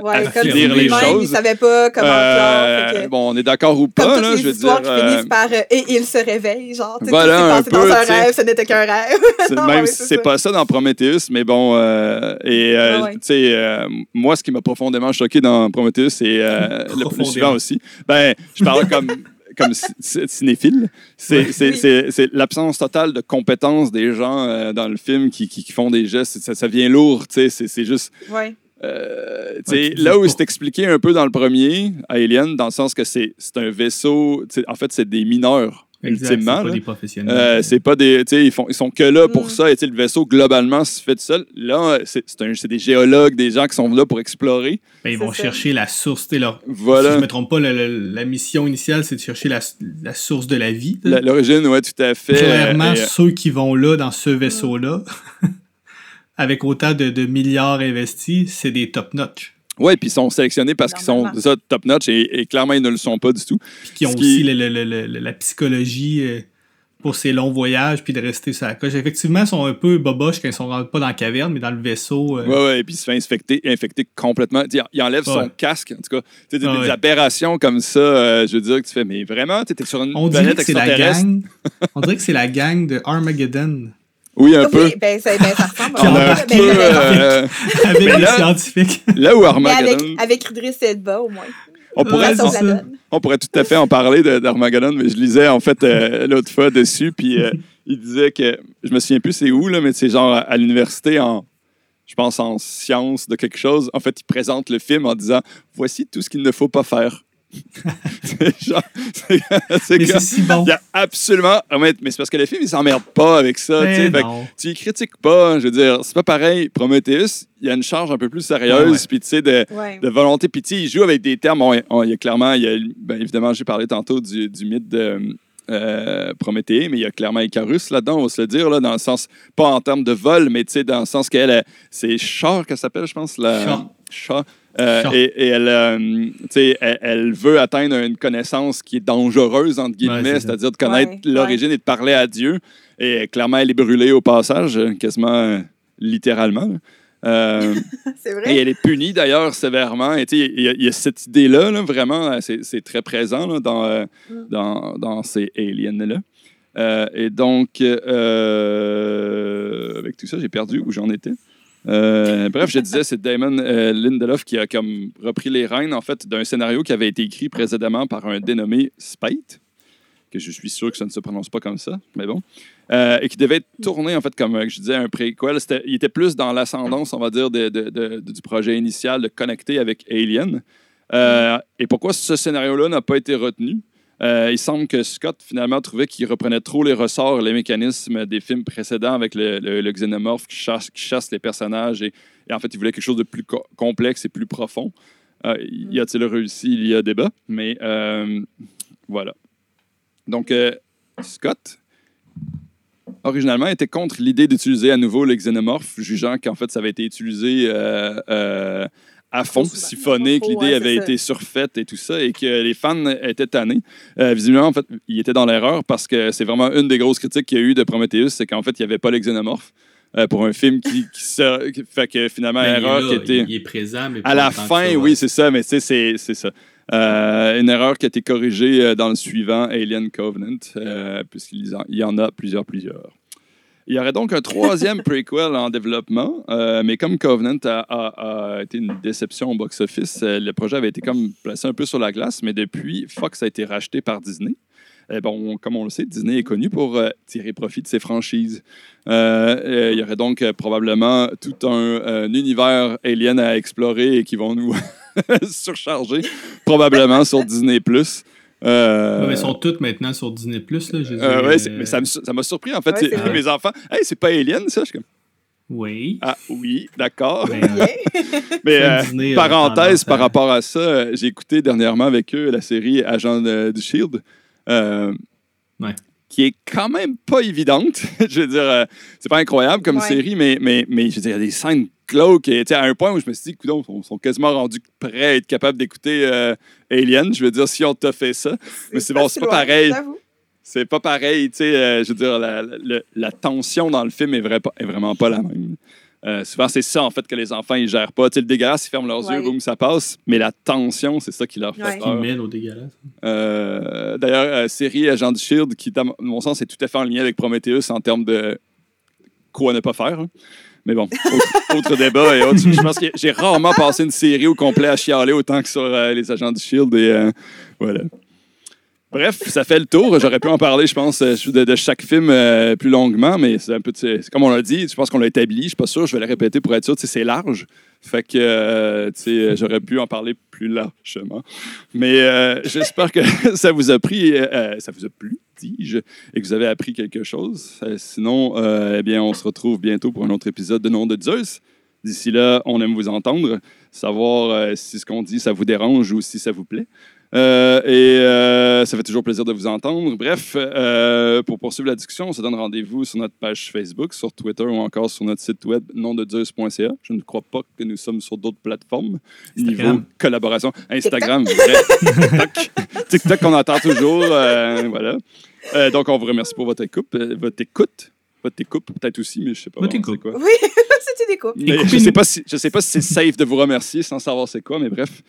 Ouais, à comme dire si les choses. il savait pas comment Euh, que- bon, on est d'accord ou Comme pas, toutes là, les je veux dire. qui euh, finissent par euh, et il se réveille, genre. Voilà, un peu, dans un rêve, ce n'était qu'un rêve. (laughs) C'est- Non, même ouais, si c'est pas ça dans Prometheus, mais bon, euh, et euh, Ah ouais. tu sais, euh, moi, ce qui m'a profondément choqué dans Prometheus, c'est euh, le, Profondément. suivant aussi. Ben, je parle comme comme cinéphile. C'est Oui. l'absence totale de compétences des gens euh, dans le film qui, qui, qui font des gestes. Ça, ça vient lourd, tu sais. C'est c'est juste. Ouais. euh, Ouais, là où c'est expliqué un peu dans le premier, Alien, dans le sens que c'est c'est un vaisseau, en fait, c'est des mineurs, C'est ultimement. pas là. des professionnels. Euh, c'est pas des. Tu sais, ils, font, ils sont que là pour Mm. ça. Et le vaisseau, globalement, se fait tout seul. Là, c'est des géologues, des gens qui sont là pour explorer. Ben, ils vont ça. chercher la source. tu sais, Leur... Si Voilà. je me trompe pas, le- le- la mission initiale, c'est de chercher la, la source de la vie. L'origine, ouais, tout à fait. Clairement, Euh, et, euh, ceux qui vont là, dans ce vaisseau-là, (laughs) avec autant de, de milliards investis, c'est des top-notch. Ouais, puis ils sont sélectionnés parce qu'ils sont ça, top-notch et, et clairement, ils ne le sont pas du tout. Puis qui ont Ce aussi qui- le- le- le- le- la psychologie euh, pour ces longs voyages, puis de rester sur la coche. Effectivement, ils sont un peu boboches quand ils sont rentrés pas dans la caverne, mais dans le vaisseau. euh, Ouais, ouais, et puis il se fait infecter, infecter complètement. Tu sais, Il enlève son casque, en tout cas. Tu sais, des, Ah des ouais. aberrations comme ça, euh, je veux dire, que tu fais, mais vraiment, tu es sur une On dirait planète que c'est la extraterrestre. gang. (laughs) On dirait que c'est la gang de Armageddon. Oui, un peu. Oui, ben, ça, ben, ça ressemble On a un peu. euh, Avec Mais les là- scientifiques. là où mais Armageddon. avec, avec Idris Elba, au moins. On pourrait, Ouais, on tout à fait en parler de- d'Armageddon, mais je lisais en fait euh, l'autre fois dessus, puis euh, il disait que, je me souviens plus c'est où, là, mais c'est genre à, à l'université en, je pense en sciences de quelque chose, en fait, il présente le film en disant, voici tout ce qu'il ne faut pas faire. (laughs) c'est si bon. il y a absolument, ah, mais c'est parce que le film, il s'emmerde pas avec ça, tu fait y critiques pas, je veux dire, c'est pas pareil, Prometheus, il y a une charge un peu plus sérieuse, puis tu sais, de, Ouais. de volonté. Puis, tu sais, il joue avec des termes. On, on- il y a clairement, il y a, ben, évidemment, j'ai parlé tantôt du, du mythe de euh, Prométhée, mais il y a clairement Icarus là-dedans, on va se le dire, là, dans le sens, pas en termes de vol, mais tu sais, dans le sens qu'elle, elle, c'est Char qu'elle s'appelle, je pense. La, Char. Char. Euh, et, et elle, euh, tu sais, elle, elle veut atteindre une connaissance qui est dangereuse, entre guillemets, Ouais, c'est-à-dire de connaître Ouais, l'origine et de parler à Dieu. Et clairement, elle est brûlée au passage, quasiment euh, littéralement. Euh, (laughs) C'est et vrai. elle est punie d'ailleurs sévèrement. Et tu sais, il y, a- il y a cette idée-là, là, vraiment, c'est c'est très présent là, dans, euh, Mm. dans, dans ces aliens-là. Euh, et donc, euh, avec tout ça, j'ai perdu où j'en étais. Euh, bref, je disais, c'est Damon euh, Lindelof qui a comme repris les rênes en fait d'un scénario qui avait été écrit précédemment par un dénommé Spite, que je suis sûr que ça ne se prononce pas comme ça, mais bon, Euh, et qui devait être tourné en fait comme je disais un préquel. Il était plus dans l'ascendance, on va dire, du projet initial de connecter avec Alien. Et pourquoi ce scénario-là n'a pas été retenu? Euh, il semble que Scott, finalement, trouvait qu'il reprenait trop les ressorts, les mécanismes des films précédents avec le, le- xénomorphe qui chasse, les personnages. Et, en fait, il voulait quelque chose de plus co- complexe et plus profond. Euh, y a-t-il réussi? Il y a débat. Mais euh, voilà. Donc, euh, Scott, originalement, était contre l'idée d'utiliser à nouveau le xénomorphe, jugeant qu'en fait, ça avait été utilisé à fond, siphonné, que l'idée avait été surfaite et tout ça, et que les fans étaient tannés. Euh, visiblement, en fait, il était dans l'erreur parce que c'est vraiment une des grosses critiques qu'il y a eu de Prometheus, c'est qu'en fait, il n'y avait pas le xénomorphe euh, pour un film qui, qui se- qui fait que finalement, Ben, il est erreur là, qui était... il, est présent, mais À la fin, ça, oui, c'est ça, mais tu sais, c'est c'est ça. Euh, une erreur qui a été corrigée dans le suivant, Alien Covenant, euh, puisqu'il y en a plusieurs, plusieurs. Il y aurait donc un troisième prequel en développement, euh, mais comme Covenant a, été une déception au box-office, euh, le projet avait été comme placé un peu sur la glace, mais depuis, Fox a été racheté par Disney. Bon, comme on le sait, Disney est connu pour euh, tirer profit de ses franchises. Euh, euh, il y aurait donc euh, probablement tout un, un univers alien à explorer et qui vont nous (laughs) surcharger, probablement sur Disney+. Euh, Ouais, mais ils sont toutes maintenant sur Disney+. Là, je veux euh, ouais, euh, mais ça m'a surpris en fait. Ouais, (laughs) vrai. mes enfants, hey, c'est pas Alien ça? Je suis comme, Oui. ah oui, d'accord. Euh. Mais (laughs) (laughs) euh, Disney a parenthèse par rapport à ça, euh, j'ai écouté dernièrement avec eux la série Agent du Shield. euh, Ouais. Qui est quand même pas évidente. je veux dire, euh, c'est pas incroyable comme Ouais. série, mais, mais, mais je veux dire, il y a des scènes glauques. Et, à un point où je me suis dit, coudonc, ils sont, quasiment rendus prêts à être capables d'écouter euh, Alien. Je veux dire, si on t'a fait ça, Mais c'est bon, c'est pas pareil. c'est pas pareil. Tu sais, euh, je veux dire, la, la- la tension dans le film est, vrai- est vraiment pas la même. Euh, souvent, c'est ça, en fait, que les enfants, ils gèrent pas. Tu sais, le dégueulasse, ils ferment leurs Ouais. yeux, boum, ça passe. Mais la tension, c'est ça qui leur fait Ouais. qui peur. mêle au dégueulasse. Euh, D'ailleurs, euh, série Agent du Shield, qui, à mon sens, est tout à fait en lien avec Prometheus en termes de quoi ne pas faire. hein. Mais bon, autre, débat et autre. Je pense que j'ai rarement passé une série au complet à chialer autant que sur euh, les Agents du Shield. Et euh, voilà. Bref, ça fait le tour. J'aurais pu en parler, je pense, euh, de, chaque film euh, plus longuement, mais c'est un peu, comme on l'a dit, je pense qu'on l'a établi. Je suis pas sûr, je vais le répéter pour être sûr. C'est large. Fait que, euh, j'aurais pu en parler plus largement. Mais j'espère que (laughs) ça vous a pris, ça vous a plu, dis-je, et que vous avez appris quelque chose. Sinon, eh bien, on se retrouve bientôt pour un autre épisode de Nom de Zeus. D'ici là, on aime vous entendre, savoir si ce qu'on dit, ça vous dérange ou si ça vous plaît. Euh, et euh, ça fait toujours plaisir de vous entendre. Bref, euh, pour poursuivre la discussion, on se donne rendez-vous sur notre page Facebook, sur Twitter ou encore sur notre site web nondezeus.ca. Je ne crois pas que nous sommes sur d'autres plateformes. Instagram. Niveau collaboration. Instagram, vrai. TikTok. TikTok, on entend toujours. euh, voilà. Euh, donc, on vous remercie pour votre écoute. votre écoute. Votre écoute, peut-être aussi, mais je sais pas. Vraiment c'est écoute. quoi. Oui, (laughs) c'était des coupes. Mais je sais pas si je sais pas si c'est safe de vous remercier sans savoir c'est quoi, mais bref.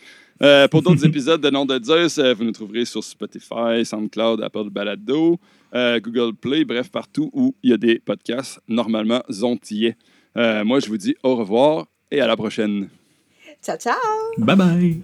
Euh, pour d'autres (laughs) épisodes de Nom de Zeus, euh, vous nous trouverez sur Spotify, SoundCloud, Apple Balado, euh, Google Play, bref, partout où il y a des podcasts, normalement, zontillés. Euh, moi, je vous dis au revoir et à la prochaine. Ciao, ciao! Bye bye.